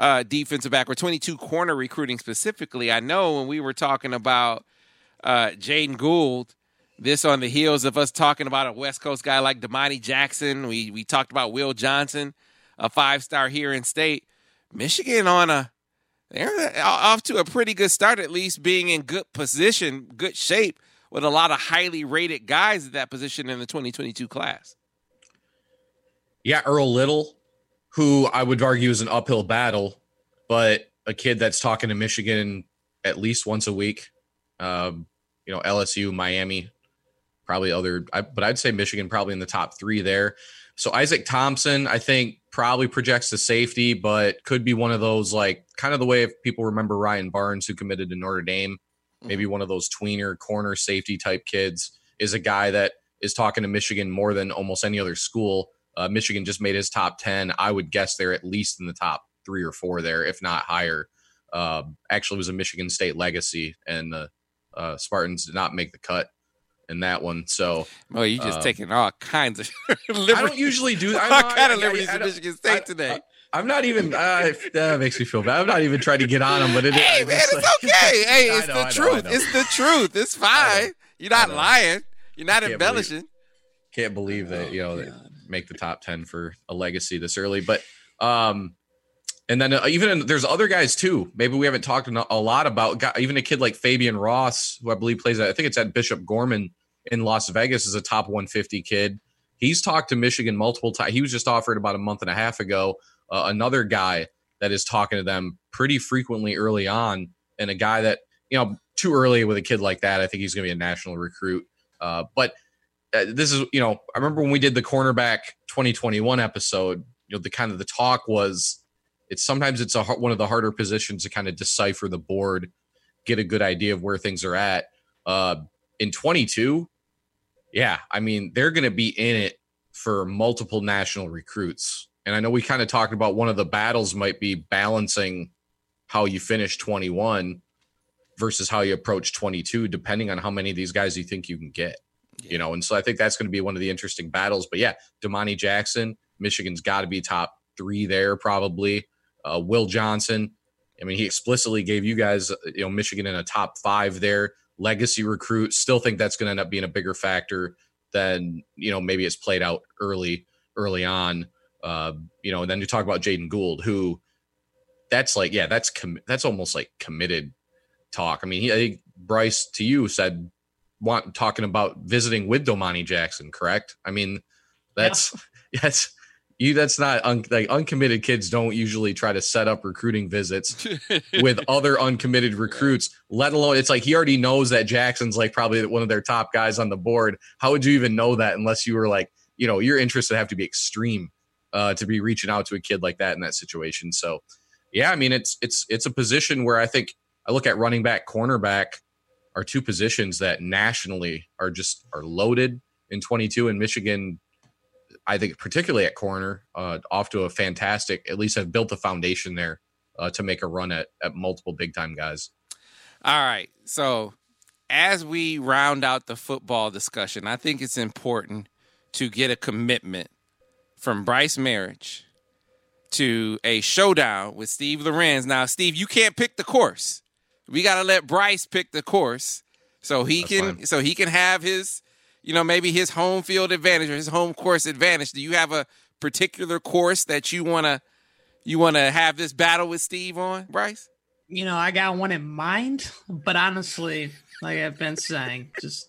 uh, defensive back or 22 corner recruiting specifically, I know when we were talking about uh, Jaeden Gould, this on the heels of us talking about a West Coast guy like Domani Jackson. We we talked about Will Johnson, a five star here in state. Michigan on a they're off to a pretty good start, at least being in good position, good shape, with a lot of highly rated guys at that position in the 2022 class. Yeah, Earl Little, who I would argue is an uphill battle, but a kid that's talking to Michigan at least once a week. Um, you know, LSU, Miami, probably other, I, but I'd say Michigan probably in the top three there. So Isaac Thompson, I think, probably projects the safety, but could be one of those like kind of the way if people remember Ryan Barnes, who committed to Notre Dame, maybe mm-hmm. one of those tweener corner safety type kids, is a guy that is talking to Michigan more than almost any other school. Uh, Michigan just made his top 10. I would guess they're at least in the top three or four there, if not higher. Uh, actually, was a Michigan State legacy, and the uh, Spartans did not make the cut in that one. So, well, you just uh, taking all kinds of liberties. I don't usually do that. all kind of liberties in Michigan State I, today. I, am not even. Uh, that makes me feel bad. I'm not even trying to get on them, but it, hey, man, it's like, okay. Hey, it's know, the truth. It's the truth. It's fine. You're not lying. You're not embellishing. Believe, can't believe that you know. Oh, make the top 10 for a legacy this early. But, um, and then uh, even there's other guys too. Maybe we haven't talked a lot about even a kid like Fabian Ross, who I believe plays at, I think it's at Bishop Gorman in Las Vegas, is a top 150 kid. He's talked to Michigan multiple times. He was just offered about a month and a half ago. Uh, another guy that is talking to them pretty frequently early on, and a guy that you know too early with a kid like that. I think he's going to be a national recruit. Uh, but uh, this is you know I remember when we did the cornerback 2021 episode. You know the kind of the talk was it's sometimes it's a one of the harder positions to kind of decipher the board, get a good idea of where things are at. Uh, in 22, yeah, I mean they're going to be in it for multiple national recruits. And I know we kind of talked about one of the battles might be balancing how you finish 21 versus how you approach 22, depending on how many of these guys you think you can get you know, and so I think that's going to be one of the interesting battles. But yeah, Domani Jackson, Michigan's got to be top three there probably. Uh, Will Johnson, I mean, he explicitly gave you guys, you know, Michigan in a top five there. Legacy recruit, still think that's going to end up being a bigger factor than you know maybe it's played out early early on. Uh, you know, and then you talk about Jaeden Gould, who that's like, yeah, that's com- that's almost like committed talk. I mean, he, I think Brice to you said want talking about visiting with Domani Jackson, correct? I mean, that's yeah. that's you. That's not un, like uncommitted kids don't usually try to set up recruiting visits with other uncommitted recruits. Let alone it's like he already knows that Jackson's like probably one of their top guys on the board. How would you even know that unless you were like you know your interests would have to be extreme uh, to be reaching out to a kid like that in that situation. So yeah, I mean it's it's it's a position where I think I look at running back, cornerback are two positions that nationally are just are loaded in 22 in Michigan. I think particularly at corner, uh, off to a fantastic. At least have built the foundation there uh, to make a run at at multiple big time guys. All right, so as we round out the football discussion, I think it's important to get a commitment from Brice Marich to a showdown with Steve Lorenz. Now, Steve, you can't pick the course. We got to let Brice pick the course so he That's can fine. so he can have his you know maybe his home field advantage or his home course advantage. Do you have a particular course that you want to you want to have this battle with Steve on, Brice? You know, I got one in mind, but honestly, like I've been saying, just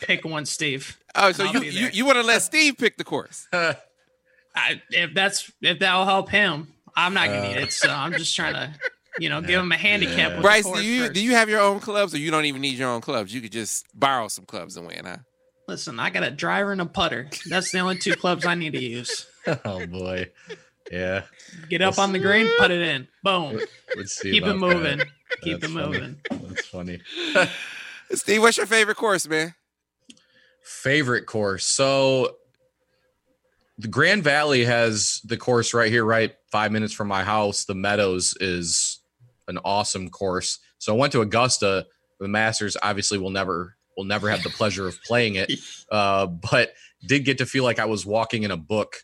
pick one, Steve. Oh, so you you, you want to let Steve pick the course? I, if that's if that'll help him, I'm not gonna Uh, need it. So I'm just trying to, you know, give him a handicap. With Brice, do you first. do you have your own clubs, or you don't even need your own clubs? You could just borrow some clubs and win, huh? Listen, I got a driver and a putter. That's the only two clubs I need to use. oh boy. Yeah. Get up on the green, put it in. Boom. Let's see. Keep it about that. moving. Keep That's it funny. moving. That's funny. Steve, what's your favorite course, man? Favorite course. So the Grand Valley has the course right here, right five minutes from my house. The Meadows is an awesome course. So I went to Augusta. The Masters obviously will never will never have the pleasure of playing it, uh, but did get to feel like I was walking in a book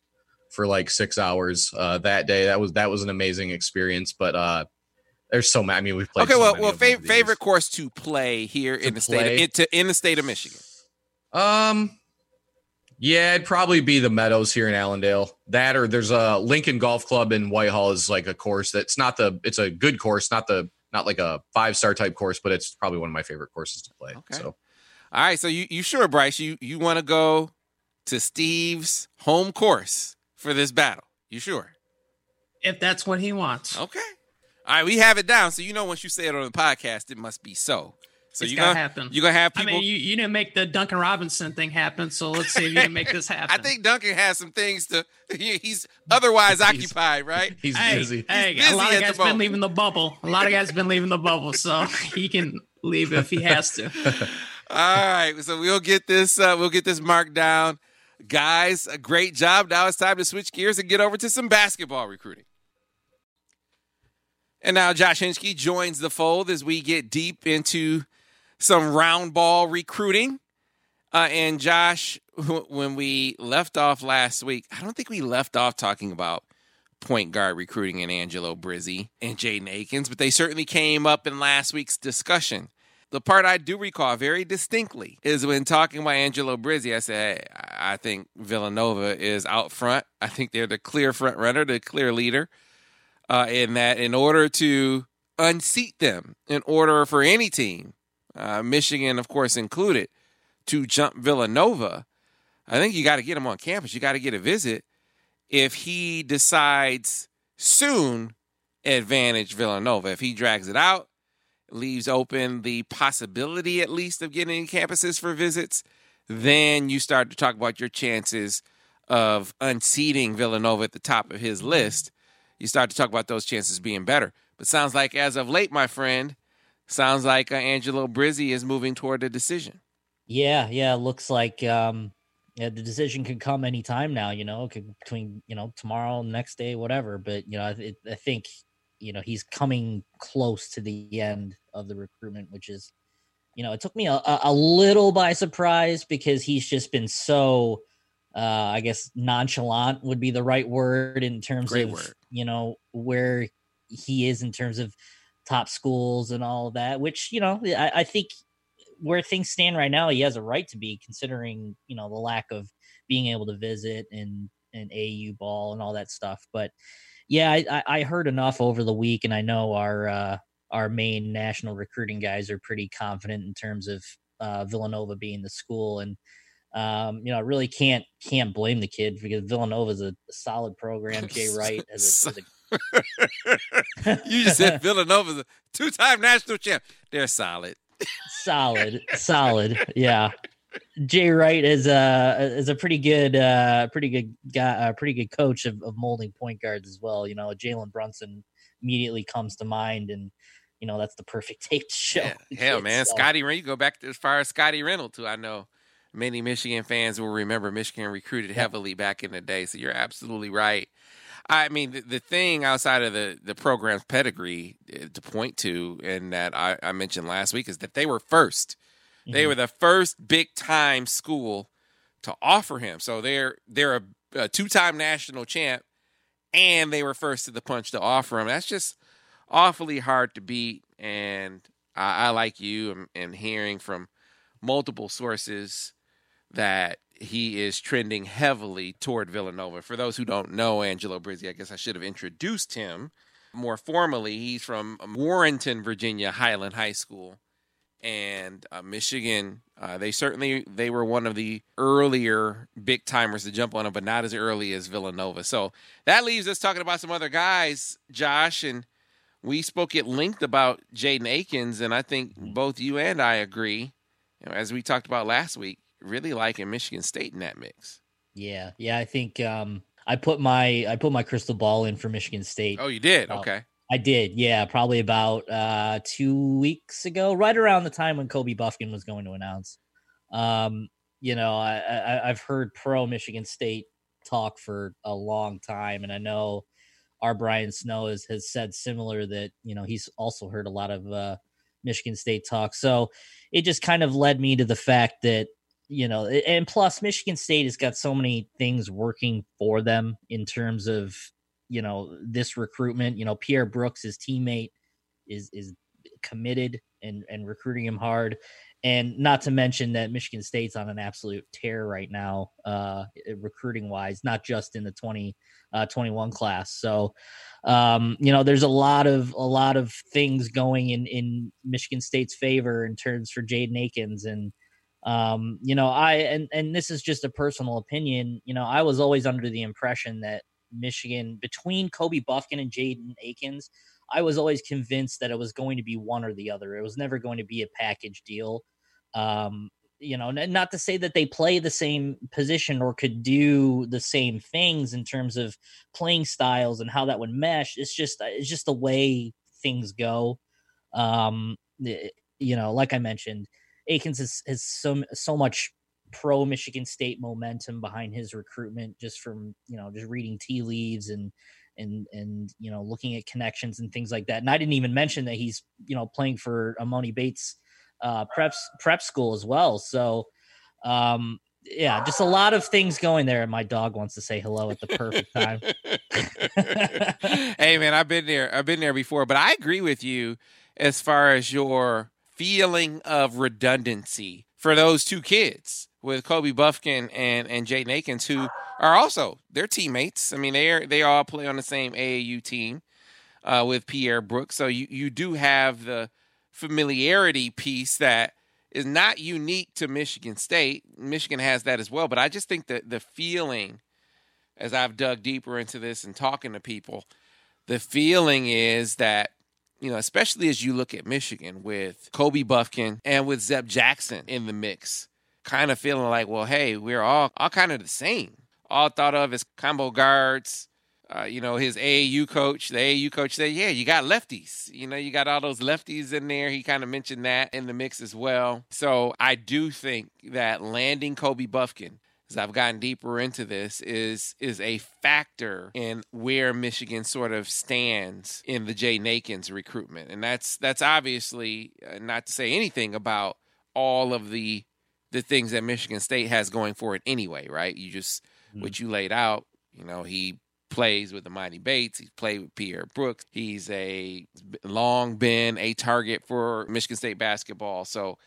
for like six hours uh, that day. That was that was an amazing experience. But uh, there's so many. I mean, we've played. Okay, so well, well, fav- favorite course to play here in the state play? of, to, in the state of Michigan. Um, yeah, it'd probably be the Meadows here in Allendale. That or there's a Lincoln Golf Club in Whitehall is like a course that's not the. It's a good course, not the not like a five star type course, but it's probably one of my favorite courses to play. Okay. So All right, so you you sure, Brice? You you want to go to Steve's home course for this battle? You sure? If that's what he wants. Okay. All right, we have it down, so you know once you say it on the podcast, it must be so. So It's you gotta gonna happen. you gonna have people. I mean, you, you didn't make the Duncan Robinson thing happen, so let's see if you can make this happen. I think Duncan has some things to. he- He's otherwise occupied, right? he's Hey, busy. hey, He's a lot of at the guys been leaving the bubble. A lot of guys have been leaving the bubble, so he can leave if he has to. All right, so we'll get this. Uh, we'll get this marked down, guys. A great job. Now it's time to switch gears and get over to some basketball recruiting. And now Josh Henschke joins the fold as we get deep into some round ball recruiting. Uh, and Josh, when we left off last week, I don't think we left off talking about point guard recruiting and Angelo Brizzi and Jaden Akins, but they certainly came up in last week's discussion. The part I do recall very distinctly is when talking about Angelo Brizzi, I said, hey, I think Villanova is out front. I think they're the clear front runner, the clear leader. Uh, in that, in order to unseat them, in order for any team, uh, Michigan, of course, included, to jump Villanova, I think you got to get him on campus. You got to get a visit. If he decides soon, advantage Villanova. If he drags it out, leaves open the possibility at least of getting campuses for visits, then you start to talk about your chances of unseating Villanova at the top of his list. You start to talk about those chances being better. But sounds like as of late, my friend, sounds like uh, Angelo Brizzi is moving toward a decision. Yeah, yeah. Looks like um, yeah, the decision could come anytime now. You know, could between you know tomorrow, next day, whatever. But you know, I, th- I think you know he's coming close to the end of the recruitment, which is you know it took me a, a a little by surprise because he's just been so. Uh, I guess nonchalant would be the right word in terms Great of word. you know where he is in terms of top schools and all of that. Which you know I, I think where things stand right now, he has a right to be considering, you know, the lack of being able to visit and and AU ball and all that stuff. But yeah, I, I- heard enough over the week, and I know our uh, our main national recruiting guys are pretty confident in terms of uh, Villanova being the school, and um, you know, I really can't can't blame the kid because Villanova is a, a solid program. Jay Wright has a, has a You just said Villanova's a two-time national champ. They're solid. solid, solid. Yeah. Jay Wright is a is a pretty good uh pretty good guy a pretty good coach of, of molding point guards as well. You know, Jalen Brunson immediately comes to mind and you know that's the perfect tape to show. Yeah, hell, man, so. Scottie. You go back as far as Scottie Reynolds, too. I know many Michigan fans will remember Michigan recruited heavily back in the day. So you're absolutely right. I mean, the, the thing outside of the the program's pedigree uh, to point to, and that I, I mentioned last week, is that they were first They Mhm. were the first big time school to offer him. So they're they're a, a two time national champ, and they were first to the punch to offer him. That's just awfully hard to beat. And I, I like you and hearing from multiple sources that he is trending heavily toward Villanova. For those who don't know Angelo Brizzi, I guess I should have introduced him more formally. He's from Warrenton, Virginia, Highland High School, and uh, Michigan. Uh, they certainly they were one of the earlier big timers to jump on him, but not as early as Villanova. So that leaves us talking about some other guys, Josh, and we spoke at length about Jaden Akins, and I think both you and I agree, you know, as we talked about last week, really liking Michigan State in that mix. Yeah, yeah. I think um, I put my I put my crystal ball in for Michigan State. Oh, you did? Oh. Okay. I did, yeah, probably about uh, two weeks ago, right around the time when Kobe Bufkin was going to announce. Um, you know, I, I, I've heard pro Michigan State talk for a long time, and I know our Brian Snow has, has said similar that you know he's also heard a lot of uh, Michigan State talk. So it just kind of led me to the fact that you know, and plus Michigan State has got so many things working for them in terms of you know this recruitment. You know, Pierre Brooks, his teammate, is is committed and and recruiting him hard, and not to mention that Michigan State's on an absolute tear right now, uh, recruiting wise, not just in the 20, uh, 21 class. So, um, you know, there's a lot of a lot of things going in in Michigan State's favor in terms for Jaden Akins and. Um, you know, I and and this is just a personal opinion. You know, I was always under the impression that Michigan between Kobe Bufkin and Jaden Akins, I was always convinced that it was going to be one or the other. It was never going to be a package deal. Um, you know, not to say that they play the same position or could do the same things in terms of playing styles and how that would mesh. It's just it's just the way things go. Um, you know, like I mentioned, Akins has, has so so much pro Michigan State momentum behind his recruitment just from you know just reading tea leaves and and and you know looking at connections and things like that. And I didn't even mention that he's you know playing for Emoni Bates uh, prep prep school as well. So um, yeah, just a lot of things going there. And my dog wants to say hello at the perfect time. hey man, I've been there. I've been there before, but I agree with you as far as your feeling of redundancy for those two kids with Kobe Bufkin and and Jaden Akins, who are also their teammates. I mean, they are they all play on the same AAU team uh, with Pierre Brooks, so you you do have the familiarity piece that is not unique to Michigan State. Michigan has that as well, but I just think that the feeling as I've dug deeper into this and talking to people, the feeling is that, you know, especially as you look at Michigan with Kobe Bufkin and with Zeb Jackson in the mix, kind of feeling like, well, hey, we're all all kind of the same. All thought of as combo guards. Uh, you know, his AAU coach, the AAU coach said, yeah, you got lefties. You know, you got all those lefties in there. He kind of mentioned that in the mix as well. So I do think that landing Kobe Buffkin as I've gotten deeper into this, is is a factor in where Michigan sort of stands in the Jaden Akins recruitment, and that's that's obviously uh, not to say anything about all of the the things that Michigan State has going for it anyway, right? You just Mhm. what you laid out, you know, he plays with the Mighty Bates. He's played with Pierre Brooks. He's a long been a target for Michigan State basketball. So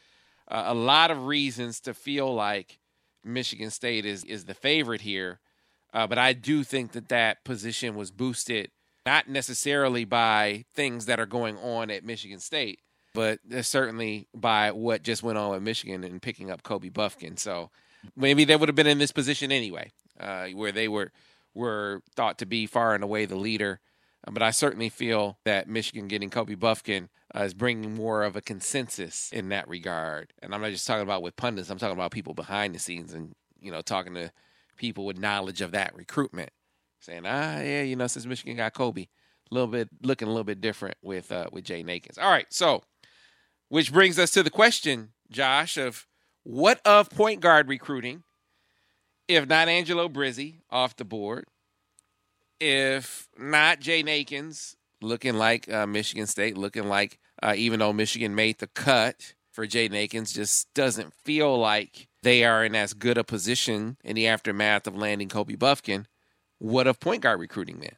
uh, a lot of reasons to feel like Michigan State is is the favorite here, uh, but I do think that that position was boosted not necessarily by things that are going on at Michigan State, but certainly by what just went on with Michigan and picking up Kobe Bufkin. So maybe they would have been in this position anyway, uh, where they were were thought to be far and away the leader. Uh, But I certainly feel that Michigan getting Kobe Bufkin uh, is bringing more of a consensus in that regard. And I'm not just talking about with pundits. I'm talking about people behind the scenes and you know talking to people with knowledge of that recruitment, saying, ah, yeah, you know, since Michigan got Kobe, a little bit looking a little bit different with uh, with Jaden Akins. All right, so which brings us to the question, Josh, of what of point guard recruiting, if not Angelo Brizzi off the board, if not Jaden Akins looking like uh, Michigan State, looking like uh, even though Michigan made the cut for Jaden Akins just doesn't feel like they are in as good a position in the aftermath of landing Kobe Bufkin. What of point guard recruiting then?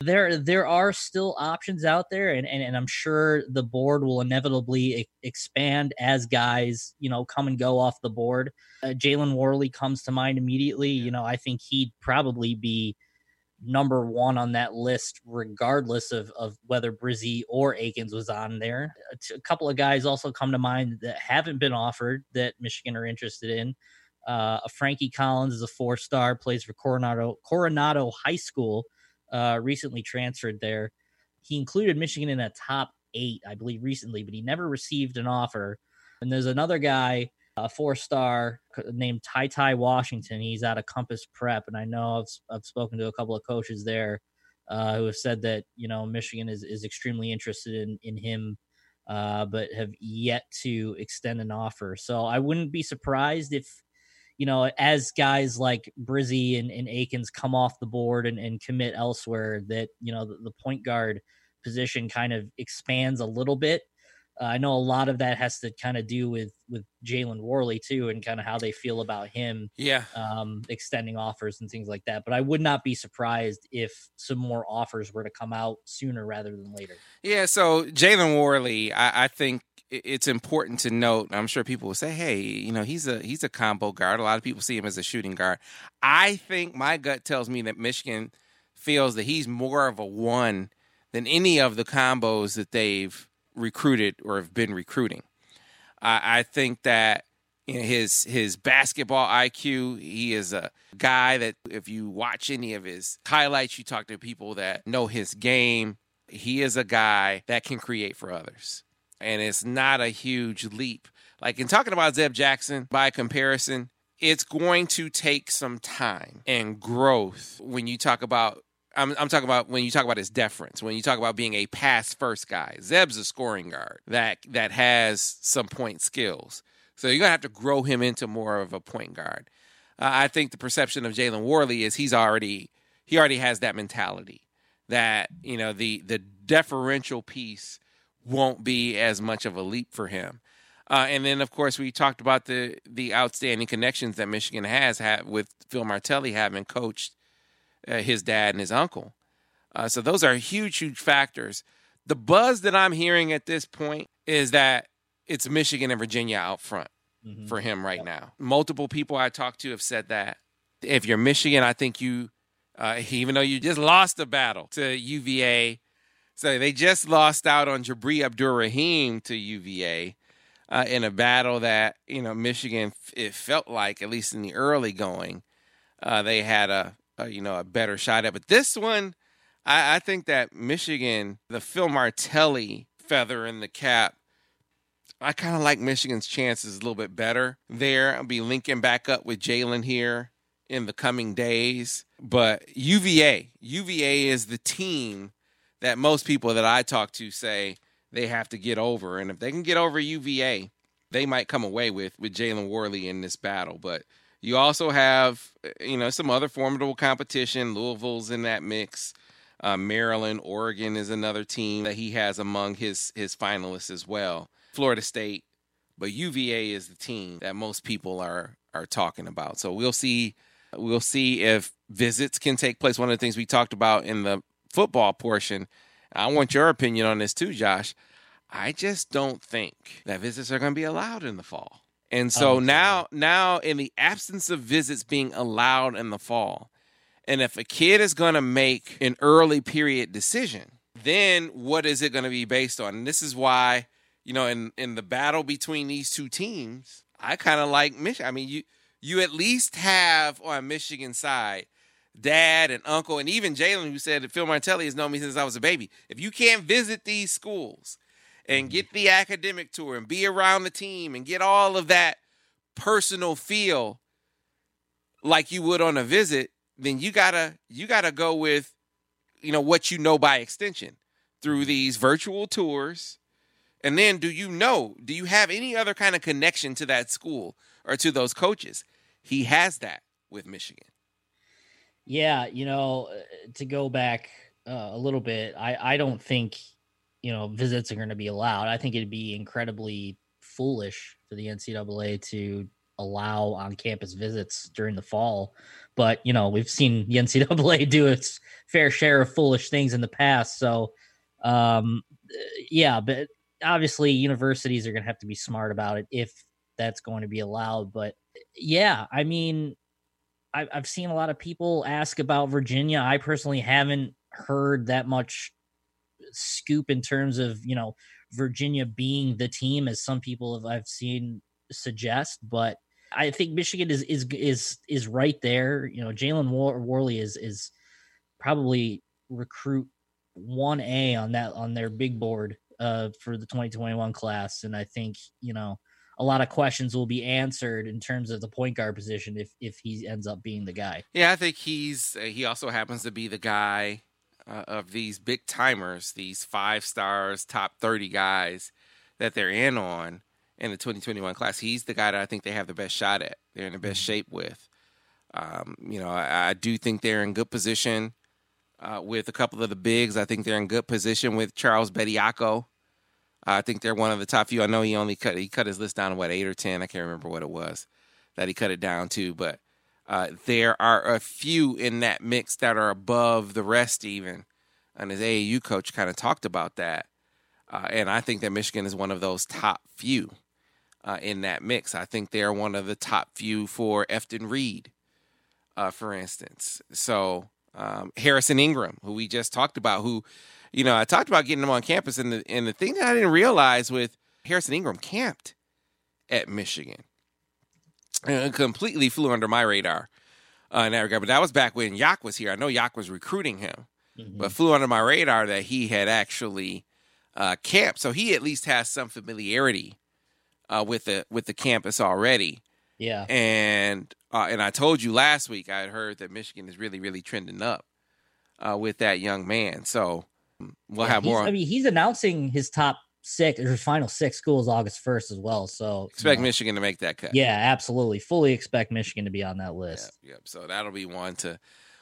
there there are still options out there and, and, and i'm sure the board will inevitably e- expand as guys you know come and go off the board uh, jalen warley comes to mind immediately you know i think he'd probably be number one on that list regardless of, of whether brizzi or akins was on there a couple of guys also come to mind that haven't been offered that michigan are interested in uh, frankie collins is a four star plays for coronado coronado high school uh, recently transferred there. He included Michigan in a top eight, I believe, recently, but he never received an offer. And there's another guy, a four star named Ty Ty Washington. He's out of Compass Prep, and I know I've I've spoken to a couple of coaches there uh, who have said that you know Michigan is is extremely interested in in him. Uh, but have yet to extend an offer. So I wouldn't be surprised if you know, as guys like Brizzi and, and Akins come off the board and, and commit elsewhere, that, you know, the, the point guard position kind of expands a little bit. Uh, I know a lot of that has to kind of do with with Jalen Warley too, and kind of how they feel about him. Yeah, um, extending offers and things like that. But I would not be surprised if some more offers were to come out sooner rather than later. Yeah. So Jalen Warley, I, I think it's important to note. I'm sure people will say, "Hey, you know, he's a he's a combo guard." A lot of people see him as a shooting guard. I think my gut tells me that Michigan feels that he's more of a one than any of the combos that they've recruited or have been recruiting. I, I think that his his basketball IQ, he is a guy that if you watch any of his highlights, you talk to people that know his game. He is a guy that can create for others and it's not a huge leap. Like in talking about Zeb Jackson, by comparison, it's going to take some time and growth when you talk about. I'm, I'm talking about when you talk about his deference, when you talk about being a pass first guy. Zeb's a scoring guard that that has some point skills, so you're gonna have to grow him into more of a point guard. Uh, I think the perception of Jalen Warley is he's already he already has that mentality that you know the the deferential piece won't be as much of a leap for him. Uh, and then, of course, we talked about the the outstanding connections that Michigan has had with Phil Martelli having coached uh, his dad and his uncle. Uh, so those are huge, huge factors. The buzz that I'm hearing at this point is that it's Michigan and Virginia out front mm-hmm. for him right now. Multiple people I talked to have said that. If you're Michigan, I think you, uh, even though you just lost a battle to UVA, so they just lost out on Jabri Abdur-Rahim to UVA uh, in a battle that you know Michigan. It felt like at least in the early going, uh, they had a, a, you know a better shot at. But this one, I, I think that Michigan, the Phil Martelli feather in the cap. I kind of like Michigan's chances a little bit better there. I'll be linking back up with Jalen here in the coming days. But UVA, UVA is the team that most people that I talk to say they have to get over. And if they can get over UVA, they might come away with with Jalen Warley in this battle. But you also have, you know, some other formidable competition. Louisville's in that mix. Uh, Maryland, Oregon is another team that he has among his his finalists as well. Florida State, but UVA is the team that most people are are talking about. So we'll see we'll see if visits can take place. One of the things we talked about in the football portion. I want your opinion on this too, Josh. I just don't think that visits are going to be allowed in the fall. And oh, so oh, now, now in the absence of visits being allowed in the fall, and if a kid is going to make an early period decision, then what is it going to be based on? And this is why, you know, in in the battle between these two teams, I kind of like Michigan. I mean, you you at least have on Michigan side dad and uncle, and even Jalen, who said that Phil Martelli has known me since I was a baby. If you can't visit these schools and get the academic tour and be around the team and get all of that personal feel like you would on a visit, then you gotta you gotta go with you know what you know by extension through these virtual tours. And then do you know, do you have any other kind of connection to that school or to those coaches? He has that with Michigan. Yeah, you know, uh, to go back uh, a little bit, I I don't think you know visits are going to be allowed. I think it'd be incredibly foolish for the NCAA to allow on campus visits during the fall. But, you know, we've seen the NCAA do its fair share of foolish things in the past. So, um, yeah, but obviously universities are going to have to be smart about it if that's going to be allowed. But yeah, I mean, I've seen a lot of people ask about Virginia. I personally haven't heard that much scoop in terms of, you know, Virginia being the team as some people have I've seen suggest, but I think Michigan is is is is right there. You know, Jalen War- Warley is is probably recruit one A on that on their big board uh, for the 2021 class, and I think you know a lot of questions will be answered in terms of the point guard position if if he ends up being the guy. Yeah, I think he's uh, he also happens to be the guy uh, of these big timers, these five stars, top 30 guys that they're in on in the 2021 class. He's the guy that I think they have the best shot at. They're in the best mm-hmm. shape with. Um, you know, I, I, do think they're in good position uh, with a couple of the bigs. I think they're in good position with Charles Bediako. I think they're one of the top few. I know he only cut he cut his list down to what eight or ten. I can't remember what it was that he cut it down to, but uh, there are a few in that mix that are above the rest, even. And his AAU coach kind of talked about that, uh, and I think that Michigan is one of those top few uh, in that mix. I think they're one of the top few for Efton Reid, uh, for instance. So um, Harrison Ingram, who we just talked about, who, you know, I talked about getting him on campus, and the and the thing that I didn't realize with Harrison Ingram camped at Michigan, and completely flew under my radar uh, in that regard. But that was back when Yak was here. I know Yak was recruiting him, mm-hmm. but flew under my radar that he had actually uh, camped. So he at least has some familiarity uh, with the with the campus already. Yeah, and uh, and I told you last week I had heard that Michigan is really really trending up uh, with that young man. So we'll yeah, have more. I mean, he's announcing his top six or final six schools August first as well. So expect you know, Michigan to make that cut. Yeah, absolutely. Fully expect Michigan to be on that list. Yep. yep. So that'll be one to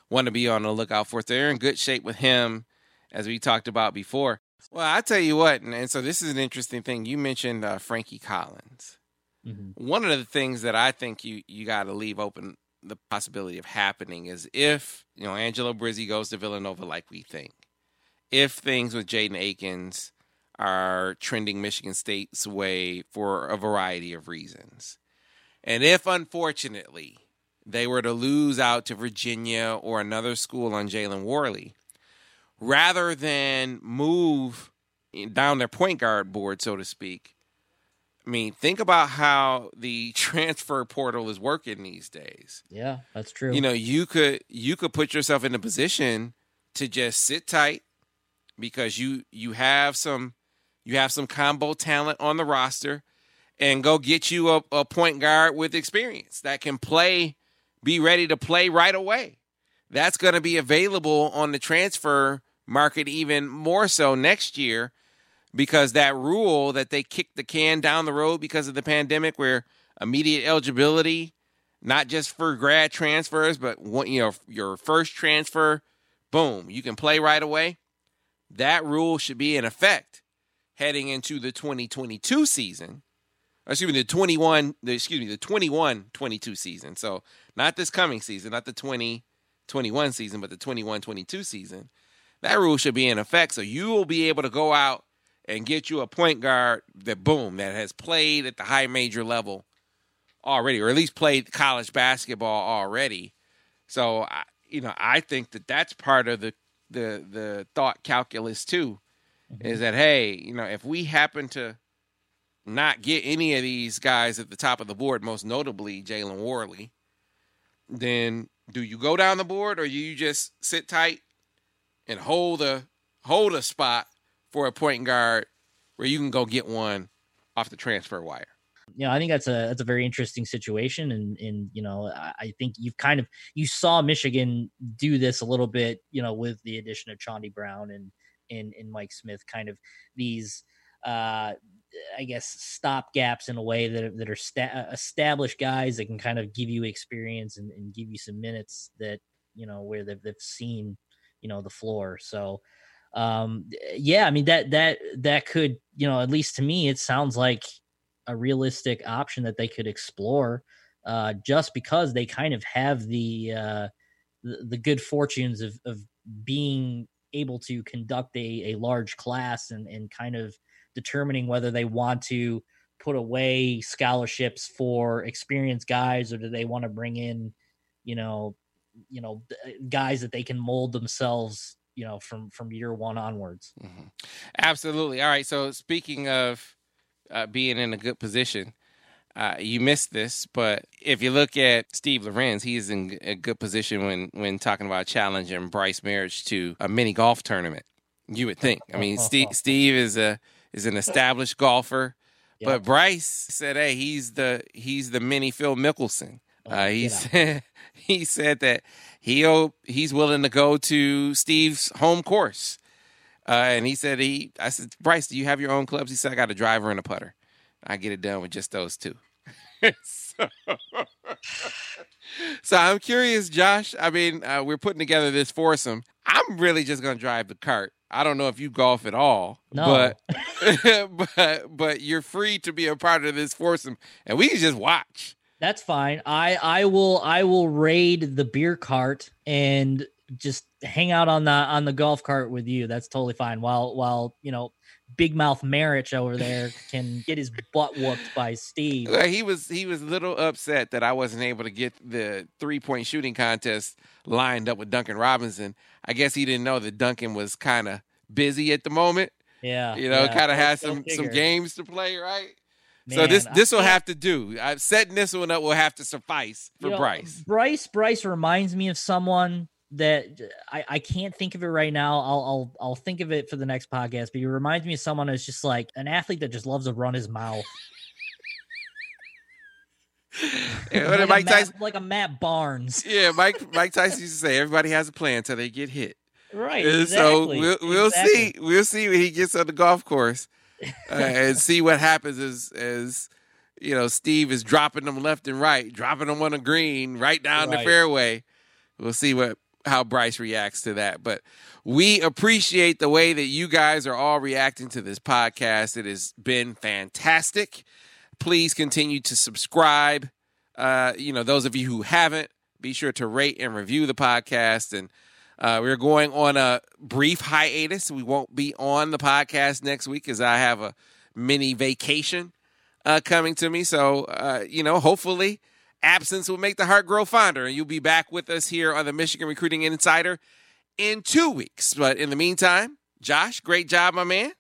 one to be on the lookout for. They're in good shape with him, as we talked about before. Well, I tell you what, and, and, so this is an interesting thing. You mentioned uh, Frankie Collins. Mm-hmm. One of the things that I think you you got to leave open the possibility of happening is if you know Angelo Brizzi goes to Villanova like we think, if things with Jaden Akins are trending Michigan State's way for a variety of reasons, and if unfortunately they were to lose out to Virginia or another school on Jalen Warley, rather than move down their point guard board, so to speak. I mean, think about how the transfer portal is working these days. Yeah, that's true. You know, you could you could put yourself in a position to just sit tight because you you have some you have some combo talent on the roster and go get you a, a point guard with experience that can play, be ready to play right away. That's going to be available on the transfer market even more so next year because that rule that they kicked the can down the road because of the pandemic where immediate eligibility not just for grad transfers but you know your first transfer boom you can play right away that rule should be in effect heading into the 2022 season excuse me the 21 the, excuse me the 21 22 season so not this coming season not the 2021 season but the 21 22 season that rule should be in effect. So you will be able to go out and get you a point guard that boom that has played at the high major level already, or at least played college basketball already. So you know, I think that that's part of the the the thought calculus too, mm-hmm. is that hey, you know, if we happen to not get any of these guys at the top of the board, most notably Jalen Warley, then do you go down the board or you just sit tight and hold a hold a spot for a point guard where you can go get one off the transfer wire. You know, I think that's a that's a very interesting situation, and and you know, I, I think you've kind of you saw Michigan do this a little bit, you know, with the addition of Chaundee Brown and and and Mike Smith, kind of these uh I guess stop gaps in a way that that are sta- established guys that can kind of give you experience and, and give you some minutes that you know where they've, they've seen you know the floor. So um yeah, I mean that that that could you know at least to me it sounds like a realistic option that they could explore. Uh, just because they kind of have the uh, the, the good fortunes of of being able to conduct a, a large class and, and kind of determining whether they want to put away scholarships for experienced guys or do they want to bring in you know you know guys that they can mold themselves you know from from year one onwards. Mm-hmm. absolutely. All right. So speaking of uh, being in a good position uh, you missed this, but if you look at Steve Lorenz, he's in a good position when when talking about challenging Brice Marich to a mini golf tournament. You would think. I mean, Steve Steve is a is an established golfer, but Brice said, "Hey, he's the he's the mini Phil Mickelson." Oh, uh, he said he said that he'll he's willing to go to Steve's home course, uh, and he said he I said Brice, do you have your own clubs? He said I got a driver and a putter. I get it done with just those two. so, so, I'm curious, Josh. I mean, uh, we're putting together this foursome. I'm really just gonna drive the cart. I don't know if you golf at all, no. but but but you're free to be a part of this foursome, and we can just watch. That's fine. I I will I will raid the beer cart and just hang out on the on the golf cart with you. That's totally fine. While while you know big mouth Marich over there can get his butt whooped by Steve. He was he was a little upset that I wasn't able to get the three point shooting contest lined up with Duncan Robinson. I guess he didn't know that Duncan was kind of busy at the moment. Yeah, you know, yeah, kind of has some some games to play, right? Man, so this this will have to do. I'm setting this one up will have to suffice for you know, Brice. Brice Brice reminds me of someone that I, I can't think of it right now. I'll, I'll I'll think of it for the next podcast. But he reminds me of someone who's just like an athlete that just loves to run his mouth. Yeah, like, Mike a Tyson, Matt, like a Matt Barnes. Yeah, Mike Mike Tyson used to say everybody has a plan until they get hit. Right. Exactly, so we'll we'll exactly. see we'll see when he gets on the golf course uh, and see what happens as as you know Steve is dropping them left and right, dropping them on the green, right down Right. the fairway. We'll see what how Brice reacts to that. But we appreciate the way that you guys are all reacting to this podcast. It has been fantastic. Please continue to subscribe. Uh, you know, those of you who haven't, be sure to rate and review the podcast. And uh, we're going on a brief hiatus. We won't be on the podcast next week as I have a mini vacation uh, coming to me. So, uh, you know, hopefully absence will make the heart grow fonder. And you'll be back with us here on the Michigan Recruiting Insider in two weeks. But in the meantime, Josh, great job, my man.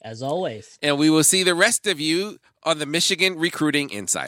As always. And we will see the rest of you on the Michigan Recruiting Insider.